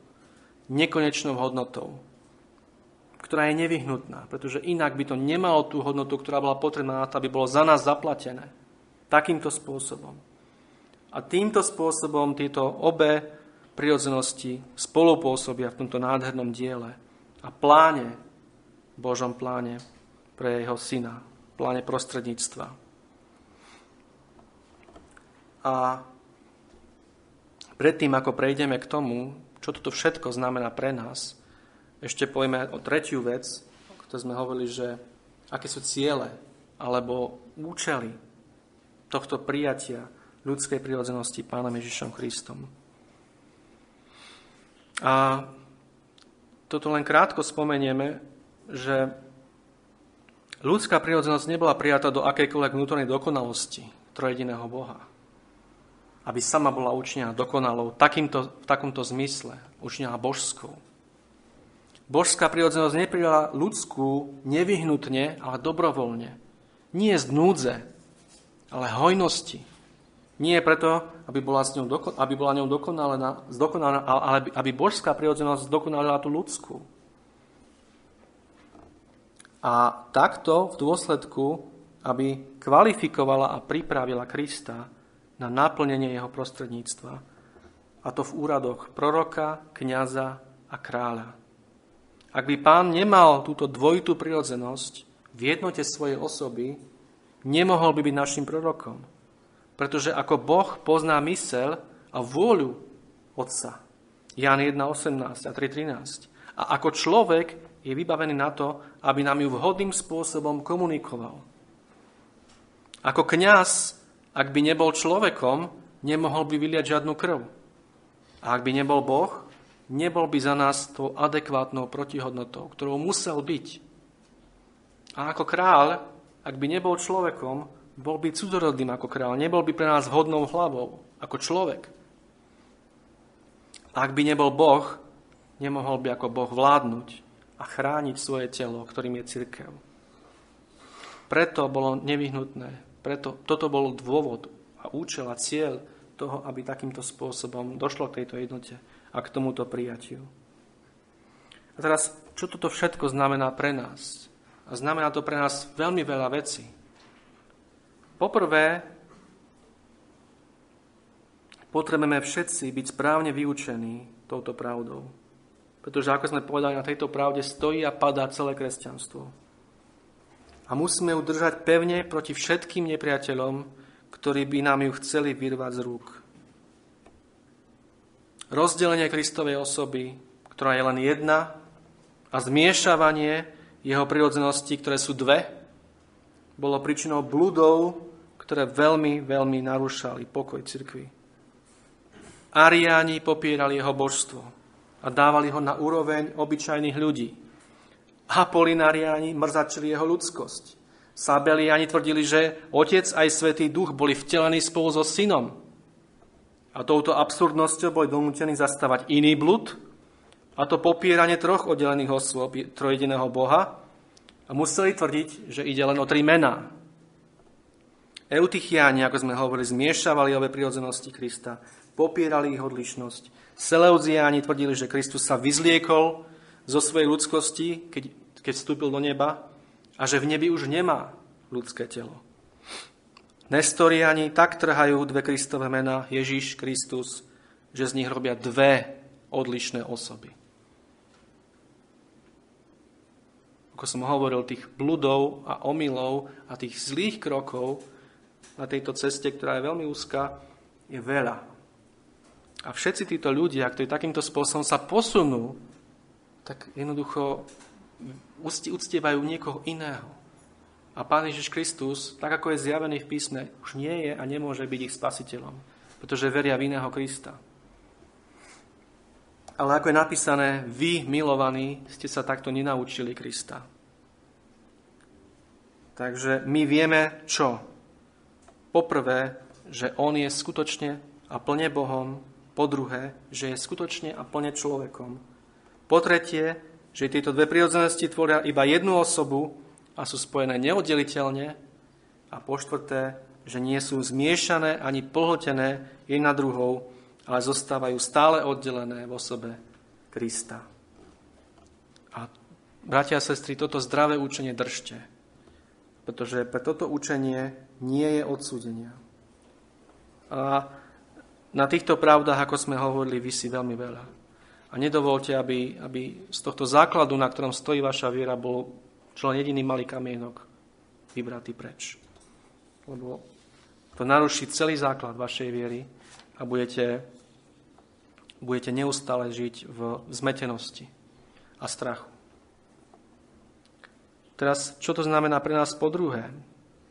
nekonečnou hodnotou, ktorá je nevyhnutná, pretože inak by to nemalo tú hodnotu, ktorá bola potrebná na to, aby bolo za nás zaplatené. Takýmto spôsobom. A týmto spôsobom tieto obe prirodzenosti spolupôsobia v tomto nádhernom diele a pláne, Božom pláne pre jeho syna, pláne prostredníctva. A predtým, ako prejdeme k tomu, čo toto všetko znamená pre nás, ešte povieme o tretiu vec, o ktorej sme hovorili, že aké sú ciele alebo účely tohto prijatia ľudskej prirodzenosti Pánom Ježišom Kristom. A toto len krátko spomenieme, že ľudská prirodzenosť nebola prijatá do akejkoľvek vnútornej dokonalosti trojediného Boha aby sama bola učnená dokonalou takýmto, v takomto zmysle, učnená božskou. Božská prírodzenosť neprijala ľudskú nevyhnutne, ale dobrovoľne. Nie z núdze, ale hojnosti. Nie preto, aby bola, s ňou, aby bola ňou dokonalená, zdokonalená, ale aby božská prírodzenosť zdokonalila tú ľudskú. A takto v dôsledku, aby kvalifikovala a pripravila Krista na naplnenie jeho prostredníctva. A to v úradoch proroka, kniaza a kráľa. Ak by pán nemal túto dvojitú prirodzenosť v jednote svojej osoby, nemohol by byť našim prorokom. Pretože ako Boh pozná mysel a vôľu Otca. Jan 1.18 a 3.13. A ako človek je vybavený na to, aby nám ju vhodným spôsobom komunikoval. Ako kňaz ak by nebol človekom, nemohol by vyliať žiadnu krv. A ak by nebol Boh, nebol by za nás tou adekvátnou protihodnotou, ktorou musel byť. A ako kráľ, ak by nebol človekom, bol by cudzorodným ako kráľ, nebol by pre nás hodnou hlavou, ako človek. A ak by nebol Boh, nemohol by ako Boh vládnuť a chrániť svoje telo, ktorým je církev. Preto bolo nevyhnutné, preto toto bol dôvod a účel a cieľ toho, aby takýmto spôsobom došlo k tejto jednote a k tomuto prijatiu. A teraz, čo toto všetko znamená pre nás? A znamená to pre nás veľmi veľa vecí. Poprvé, potrebujeme všetci byť správne vyučení touto pravdou. Pretože, ako sme povedali, na tejto pravde stojí a padá celé kresťanstvo. A musíme ju držať pevne proti všetkým nepriateľom, ktorí by nám ju chceli vyrvať z rúk. Rozdelenie Kristovej osoby, ktorá je len jedna, a zmiešavanie jeho prirodzenosti, ktoré sú dve, bolo príčinou bludov, ktoré veľmi, veľmi narúšali pokoj cirkvi. Ariáni popierali jeho božstvo a dávali ho na úroveň obyčajných ľudí. Apolinariáni mrzačili jeho ľudskosť. Sabeliani tvrdili, že Otec aj Svetý Duch boli vtelení spolu so Synom. A touto absurdnosťou boli donútení zastávať iný blud, a to popieranie troch oddelených osôb trojediného Boha, a museli tvrdiť, že ide len o tri mená. Eutychiáni, ako sme hovorili, zmiešavali obe prirodzenosti Krista, popierali ich odlišnosť Seleuziáni tvrdili, že Kristus sa vyzliekol zo svojej ľudskosti, keď, keď vstúpil do neba a že v nebi už nemá ľudské telo. Nestoriani tak trhajú dve Kristové mená Ježiš, Kristus, že z nich robia dve odlišné osoby. Ako som hovoril, tých bludov a omylov a tých zlých krokov na tejto ceste, ktorá je veľmi úzka, je veľa. A všetci títo ľudia, ktorí takýmto spôsobom sa posunú, tak jednoducho uctievajú niekoho iného. A Pán Ježiš Kristus, tak ako je zjavený v písme, už nie je a nemôže byť ich spasiteľom, pretože veria v iného Krista. Ale ako je napísané, vy, milovaní, ste sa takto nenaučili Krista. Takže my vieme čo? Poprvé, že On je skutočne a plne Bohom, po druhé, že je skutočne a plne človekom. Po tretie, že tieto dve prírodzenosti tvoria iba jednu osobu a sú spojené neoddeliteľne. A po štvrté, že nie sú zmiešané ani pohltené jedna druhou, ale zostávajú stále oddelené v osobe Krista. A bratia a sestry, toto zdravé učenie držte, pretože pre toto učenie nie je odsúdenia. A na týchto pravdách, ako sme hovorili, vysí veľmi veľa. A nedovolte, aby, aby z tohto základu, na ktorom stojí vaša viera, bol čo len jediný malý kamienok vybratý preč. Lebo to naruší celý základ vašej viery a budete, budete neustále žiť v zmetenosti a strachu. Teraz, čo to znamená pre nás po druhé?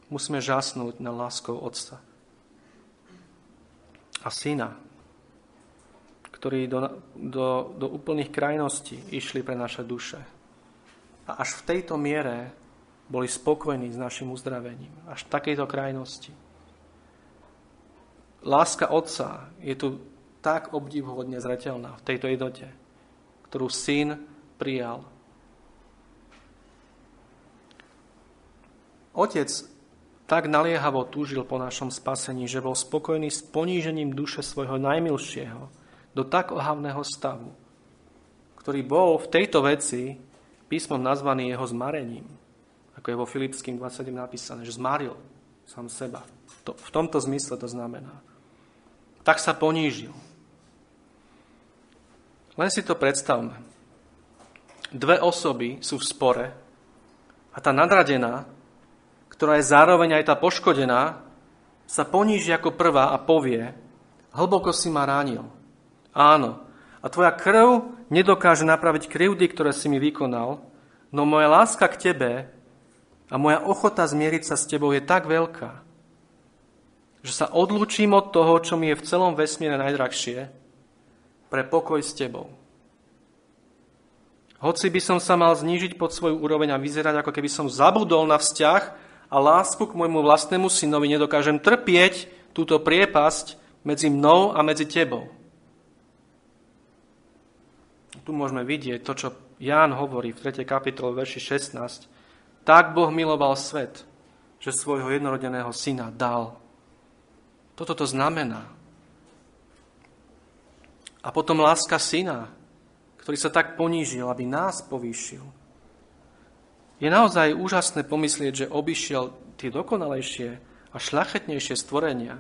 Musíme žasnúť na láskou Otca a syna, ktorí do, do, do úplných krajností išli pre naše duše. A až v tejto miere boli spokojní s našim uzdravením. Až v takejto krajnosti. Láska Otca je tu tak obdivhodne zretelná v tejto jednote, ktorú syn prijal. Otec tak naliehavo túžil po našom spasení, že bol spokojný s ponížením duše svojho najmilšieho do tak ohavného stavu, ktorý bol v tejto veci písmom nazvaný jeho zmarením, ako je vo Filipským 27 napísané, že zmaril sám seba. To, v tomto zmysle to znamená. Tak sa ponížil. Len si to predstavme. Dve osoby sú v spore a tá nadradená ktorá je zároveň aj tá poškodená, sa poníži ako prvá a povie, hlboko si ma ránil. Áno, a tvoja krv nedokáže napraviť krivdy, ktoré si mi vykonal, no moja láska k tebe a moja ochota zmieriť sa s tebou je tak veľká, že sa odlučím od toho, čo mi je v celom vesmíre najdrahšie, pre pokoj s tebou. Hoci by som sa mal znížiť pod svoju úroveň a vyzerať, ako keby som zabudol na vzťah, a lásku k môjmu vlastnému synovi nedokážem trpieť túto priepasť medzi mnou a medzi tebou. Tu môžeme vidieť to, čo Ján hovorí v 3. kapitole verši 16. Tak Boh miloval svet, že svojho jednorodeného syna dal. Toto to znamená. A potom láska syna, ktorý sa tak ponížil, aby nás povýšil. Je naozaj úžasné pomyslieť, že obišiel tie dokonalejšie a šľachetnejšie stvorenia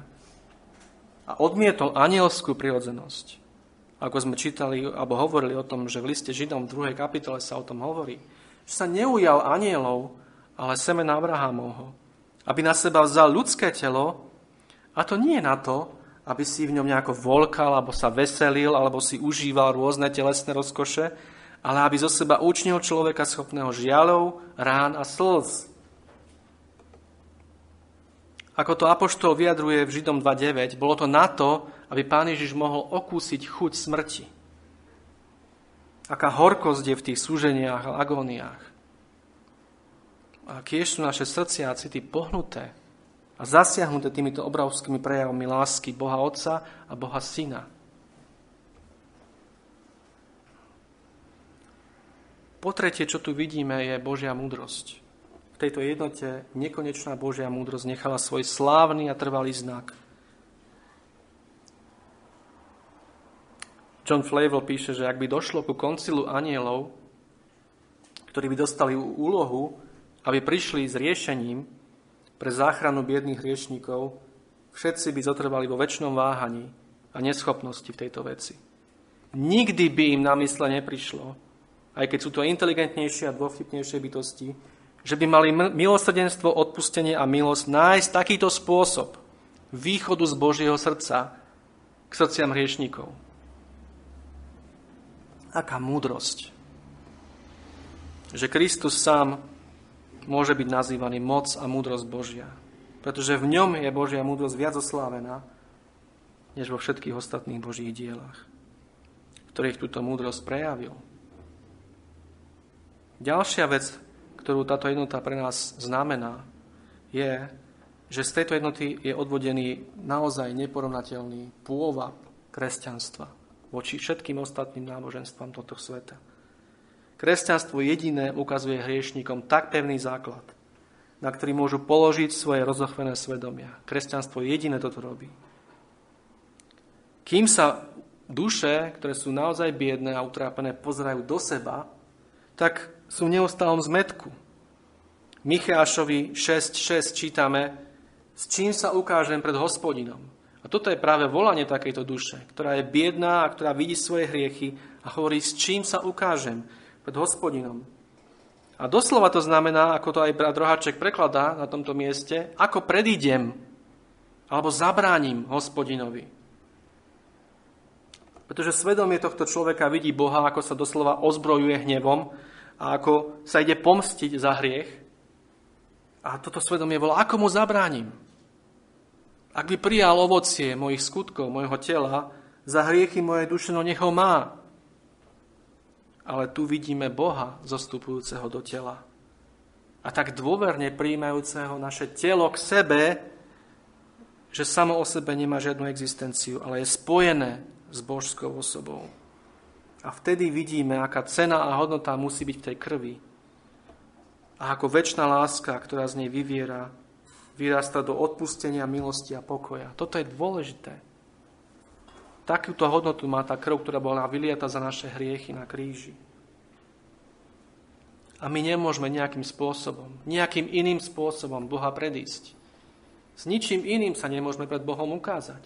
a odmietol anielskú prirodzenosť ako sme čítali alebo hovorili o tom, že v liste Židom v 2. kapitole sa o tom hovorí, že sa neujal anielov, ale semen Abrahamovho, aby na seba vzal ľudské telo, a to nie na to, aby si v ňom nejako volkal, alebo sa veselil, alebo si užíval rôzne telesné rozkoše, ale aby zo seba učnil človeka schopného žialov, rán a slz. Ako to Apoštol vyjadruje v Židom 2.9, bolo to na to, aby Pán Ježiš mohol okúsiť chuť smrti. Aká horkosť je v tých súženiach a agóniách. A kiež sú naše srdcia a city pohnuté a zasiahnuté týmito obrovskými prejavmi lásky Boha Otca a Boha Syna. Po tretie, čo tu vidíme, je Božia múdrosť tejto jednote nekonečná Božia múdrosť nechala svoj slávny a trvalý znak. John Flavel píše, že ak by došlo ku koncilu anielov, ktorí by dostali úlohu, aby prišli s riešením pre záchranu biedných hriešníkov, všetci by zotrvali vo väčšnom váhaní a neschopnosti v tejto veci. Nikdy by im na mysle neprišlo, aj keď sú to inteligentnejšie a dôvtipnejšie bytosti, že by mali milosrdenstvo, odpustenie a milosť nájsť takýto spôsob východu z Božieho srdca k srdciam hriešníkov. Aká múdrosť. Že Kristus sám môže byť nazývaný moc a múdrosť Božia. Pretože v ňom je Božia múdrosť viac oslávená, než vo všetkých ostatných Božích dielach, ktorých túto múdrosť prejavil. Ďalšia vec, ktorú táto jednota pre nás znamená, je, že z tejto jednoty je odvodený naozaj neporovnateľný pôvab kresťanstva voči všetkým ostatným náboženstvám tohto sveta. Kresťanstvo jediné ukazuje hriešnikom tak pevný základ, na ktorý môžu položiť svoje rozochvené svedomia. Kresťanstvo jediné toto robí. Kým sa duše, ktoré sú naozaj biedné a utrápené, pozerajú do seba, tak sú v neustálom zmetku. Michášovi 6.6 čítame, s čím sa ukážem pred hospodinom. A toto je práve volanie takejto duše, ktorá je biedná a ktorá vidí svoje hriechy a hovorí, s čím sa ukážem pred hospodinom. A doslova to znamená, ako to aj brat Rohaček prekladá na tomto mieste, ako predídem alebo zabránim hospodinovi. Pretože svedomie tohto človeka vidí Boha, ako sa doslova ozbrojuje hnevom a ako sa ide pomstiť za hriech. A toto svedomie volá, ako mu zabránim? Ak by prijal ovocie mojich skutkov, mojho tela, za hriechy mojej duše, no nech ho má. Ale tu vidíme Boha zostupujúceho do tela. A tak dôverne príjmajúceho naše telo k sebe, že samo o sebe nemá žiadnu existenciu, ale je spojené s Božskou osobou. A vtedy vidíme, aká cena a hodnota musí byť v tej krvi. A ako väčšina láska, ktorá z nej vyviera, vyrasta do odpustenia, milosti a pokoja. Toto je dôležité. Takúto hodnotu má tá krv, ktorá bola vyliata za naše hriechy na kríži. A my nemôžeme nejakým spôsobom, nejakým iným spôsobom Boha predísť. S ničím iným sa nemôžeme pred Bohom ukázať.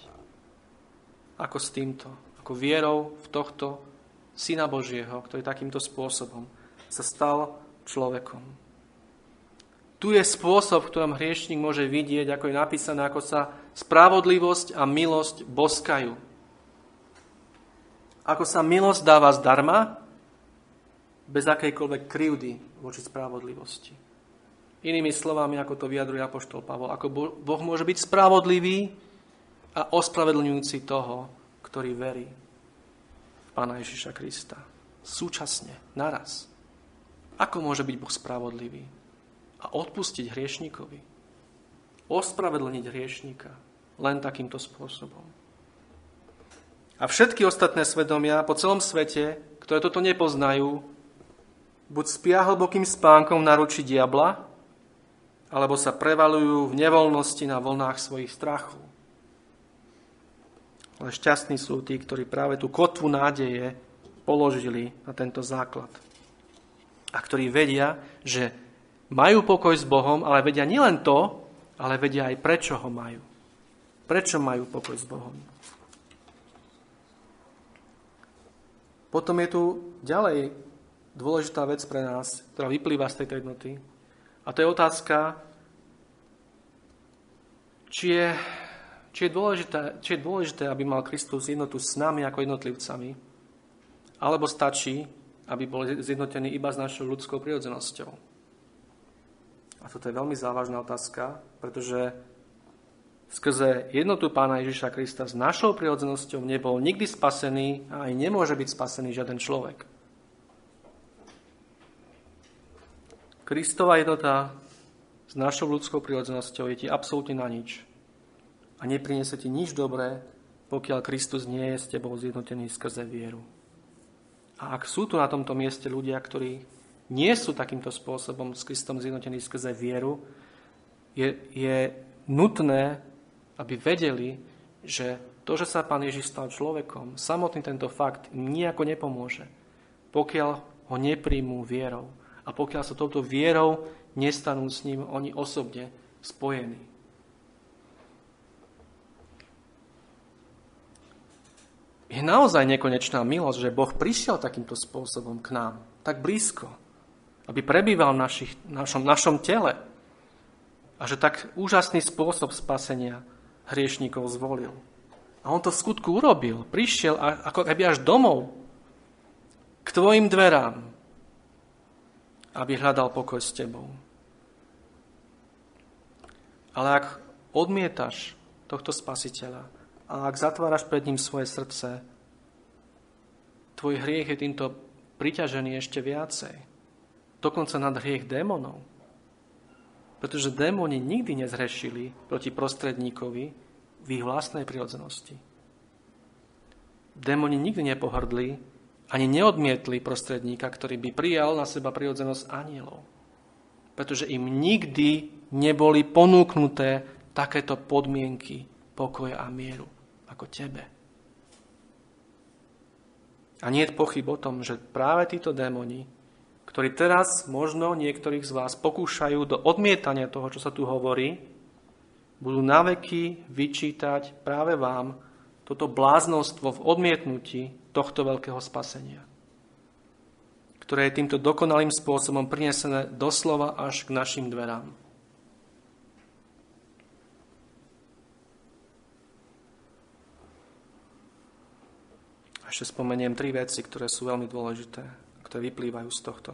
Ako s týmto. Ako vierou v tohto Syna Božieho, ktorý takýmto spôsobom sa stal človekom. Tu je spôsob, v ktorom hriešnik môže vidieť, ako je napísané, ako sa spravodlivosť a milosť boskajú. Ako sa milosť dáva zdarma, bez akejkoľvek krivdy voči spravodlivosti. Inými slovami, ako to vyjadruje Apoštol Pavol, ako Boh môže byť spravodlivý a ospravedlňujúci toho, ktorý verí. Pána Ježiša Krista. Súčasne, naraz. Ako môže byť Boh spravodlivý? A odpustiť hriešníkovi? Ospravedlniť hriešníka len takýmto spôsobom. A všetky ostatné svedomia po celom svete, ktoré toto nepoznajú, buď spia hlbokým spánkom na ruči diabla, alebo sa prevalujú v nevoľnosti na vlnách svojich strachov. Ale šťastní sú tí, ktorí práve tú kotvu nádeje položili na tento základ. A ktorí vedia, že majú pokoj s Bohom, ale vedia nielen to, ale vedia aj prečo ho majú. Prečo majú pokoj s Bohom. Potom je tu ďalej dôležitá vec pre nás, ktorá vyplýva z tejto jednoty. A to je otázka, či je, či je, dôležité, či je dôležité, aby mal Kristus jednotu s nami ako jednotlivcami, alebo stačí, aby bol zjednotený iba s našou ľudskou prirodzenosťou. A toto je veľmi závažná otázka, pretože skrze jednotu Pána Ježiša Krista s našou prirodzenosťou nebol nikdy spasený a aj nemôže byť spasený žiaden človek. Kristova jednota s našou ľudskou prirodzenosťou je ti absolútne na nič. A nepriniesie ti nič dobré, pokiaľ Kristus nie je s tebou zjednotený skrze vieru. A ak sú tu na tomto mieste ľudia, ktorí nie sú takýmto spôsobom s Kristom zjednotení skrze vieru, je, je nutné aby vedeli, že to, že sa Pán Ježiš stal človekom, samotný tento fakt im nejako nepomôže, pokiaľ ho nepríjmú vierou a pokiaľ sa touto vierou nestanú s ním oni osobne spojení. Je naozaj nekonečná milosť, že Boh prišiel takýmto spôsobom k nám, tak blízko, aby prebýval v našich, našom, našom tele. A že tak úžasný spôsob spasenia hriešníkov zvolil. A on to v skutku urobil. Prišiel ako keby až domov k tvojim dverám, aby hľadal pokoj s tebou. Ale ak odmietaš tohto spasiteľa a ak zatváraš pred ním svoje srdce, tvoj hriech je týmto priťažený ešte viacej. Dokonca nad hriech démonov. Pretože démoni nikdy nezhrešili proti prostredníkovi v ich vlastnej prirodzenosti. Démoni nikdy nepohrdli ani neodmietli prostredníka, ktorý by prijal na seba prirodzenosť anielov. Pretože im nikdy neboli ponúknuté takéto podmienky pokoja a mieru ako tebe. A nie je pochyb o tom, že práve títo démoni ktorí teraz možno niektorých z vás pokúšajú do odmietania toho, čo sa tu hovorí, budú naveky vyčítať práve vám toto bláznostvo v odmietnutí tohto veľkého spasenia, ktoré je týmto dokonalým spôsobom prinesené doslova až k našim dverám. Ešte spomeniem tri veci, ktoré sú veľmi dôležité, ktoré vyplývajú z tohto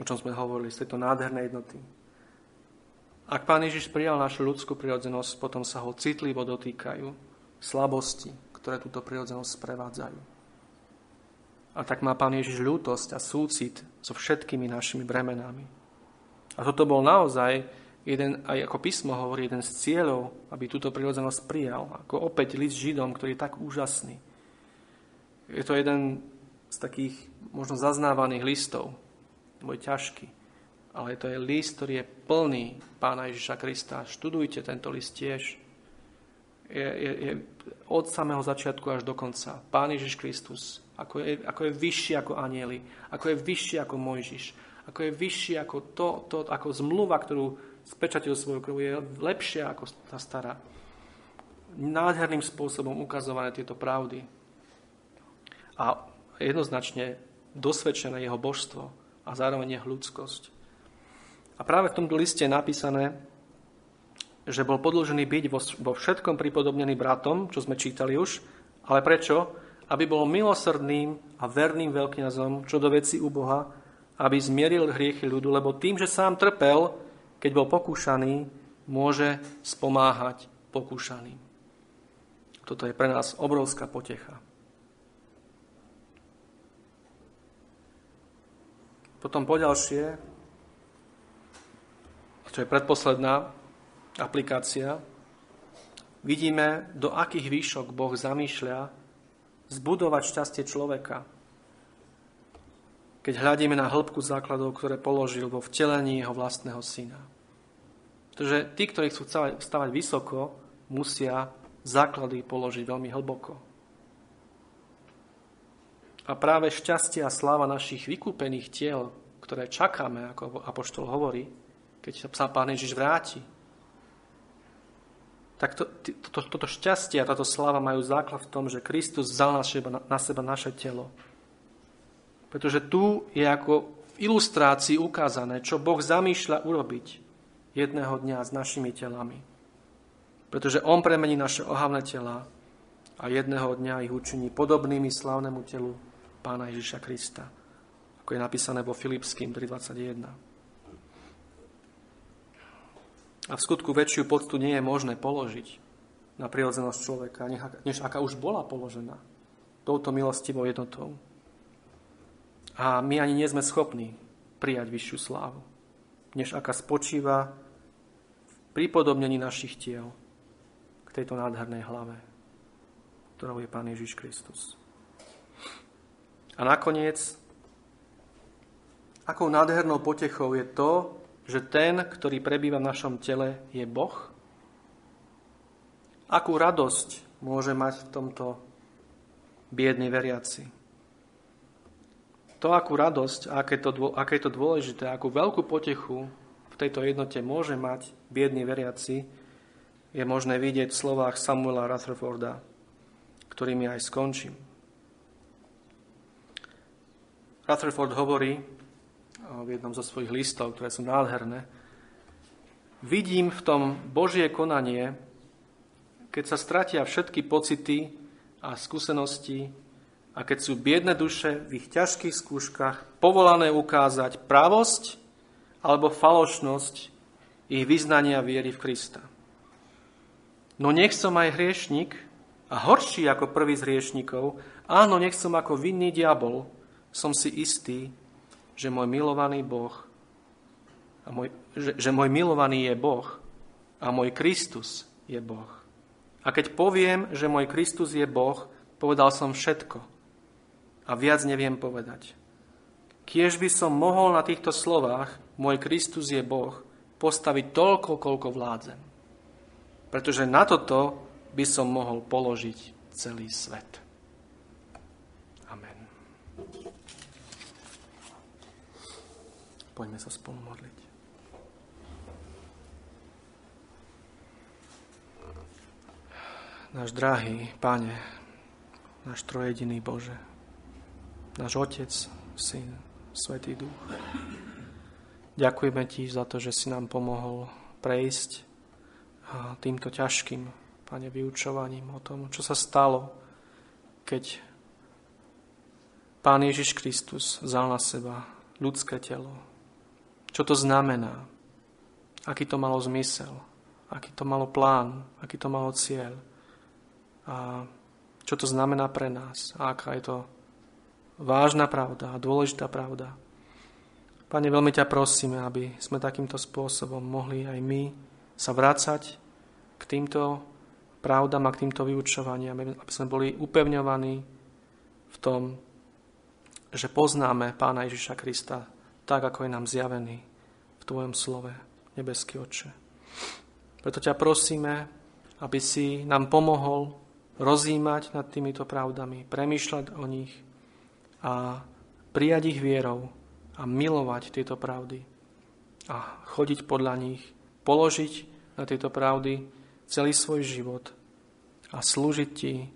o čom sme hovorili, z tejto nádhernej jednoty. Ak Pán Ježiš prijal našu ľudskú prirodzenosť, potom sa ho citlivo dotýkajú slabosti, ktoré túto prirodzenosť sprevádzajú. A tak má Pán Ježiš ľútosť a súcit so všetkými našimi bremenami. A toto bol naozaj jeden, aj ako písmo hovorí, jeden z cieľov, aby túto prirodzenosť prijal. Ako opäť list Židom, ktorý je tak úžasný. Je to jeden z takých možno zaznávaných listov, môj ťažký. Ale to je list, ktorý je plný Pána Ježiša Krista. Študujte tento list tiež. Je, je, je od samého začiatku až do konca. Pán Ježiš Kristus, ako je, ako je vyšší ako anieli, ako je vyšší ako Mojžiš, ako je vyšší ako to, to ako zmluva, ktorú spečatil svoju krv, je lepšia ako tá stará. Nádherným spôsobom ukazované tieto pravdy. A jednoznačne dosvedčené jeho božstvo a zároveň jeho ľudskosť. A práve v tomto liste je napísané, že bol podložený byť vo všetkom pripodobnený bratom, čo sme čítali už, ale prečo? Aby bol milosrdným a verným veľkňazom, čo do veci u Boha, aby zmieril hriechy ľudu, lebo tým, že sám trpel, keď bol pokúšaný, môže spomáhať pokúšaným. Toto je pre nás obrovská potecha. Potom poďalšie, čo je predposledná aplikácia, vidíme, do akých výšok Boh zamýšľa zbudovať šťastie človeka. keď hľadíme na hĺbku základov, ktoré položil vo vtelení jeho vlastného syna. Pretože tí, ktorí chcú stavať vysoko, musia základy položiť veľmi hlboko. A práve šťastie a sláva našich vykúpených tiel, ktoré čakáme, ako Apoštol hovorí, keď sa Pán Ježiš vráti, tak to, to, toto šťastie a táto sláva majú základ v tom, že Kristus vzal na seba, na seba naše telo pretože tu je ako v ilustrácii ukázané, čo Boh zamýšľa urobiť jedného dňa s našimi telami. Pretože On premení naše ohavné tela a jedného dňa ich učiní podobnými slavnému telu Pána Ježiša Krista. Ako je napísané vo Filipským 3.21. A v skutku väčšiu poctu nie je možné položiť na prirodzenosť človeka, než aká už bola položená touto milostivou jednotou. A my ani nie sme schopní prijať vyššiu slávu, než aká spočíva v pripodobnení našich tiel k tejto nádhernej hlave, ktorou je Pán Ježiš Kristus. A nakoniec, akou nádhernou potechou je to, že ten, ktorý prebýva v našom tele, je Boh? Akú radosť môže mať v tomto biedný veriaci? to, akú radosť, aké to, aké to dôležité, akú veľkú potechu v tejto jednote môže mať biedný veriaci, je možné vidieť v slovách Samuela Rutherforda, ktorými aj skončím. Rutherford hovorí v jednom zo svojich listov, ktoré sú nádherné, vidím v tom Božie konanie, keď sa stratia všetky pocity a skúsenosti a keď sú biedne duše v ich ťažkých skúškach povolané ukázať pravosť alebo falošnosť ich vyznania viery v Krista. No nech som aj hriešnik a horší ako prvý z hriešnikov, áno, nech som ako vinný diabol, som si istý, že môj milovaný Boh a môj, že, že môj milovaný je Boh a môj Kristus je Boh. A keď poviem, že môj Kristus je Boh, povedal som všetko a viac neviem povedať. Kiež by som mohol na týchto slovách, môj Kristus je Boh, postaviť toľko, koľko vládzem. Pretože na toto by som mohol položiť celý svet. Amen. Poďme sa spolu modliť. Náš drahý Pane, náš trojediný Bože, náš Otec, Syn, Svetý Duch. Ďakujeme Ti za to, že si nám pomohol prejsť týmto ťažkým, Pane, vyučovaním o tom, čo sa stalo, keď Pán Ježiš Kristus vzal na seba ľudské telo. Čo to znamená? Aký to malo zmysel? Aký to malo plán? Aký to malo cieľ? A čo to znamená pre nás? A aká je to vážna pravda a dôležitá pravda. Pane, veľmi ťa prosíme, aby sme takýmto spôsobom mohli aj my sa vrácať k týmto pravdám a k týmto vyučovaniam, aby sme boli upevňovaní v tom, že poznáme Pána Ježiša Krista tak, ako je nám zjavený v Tvojom slove, nebeský Otče. Preto ťa prosíme, aby si nám pomohol rozímať nad týmito pravdami, premýšľať o nich a prijať ich vierou a milovať tieto pravdy a chodiť podľa nich, položiť na tieto pravdy celý svoj život a slúžiť ti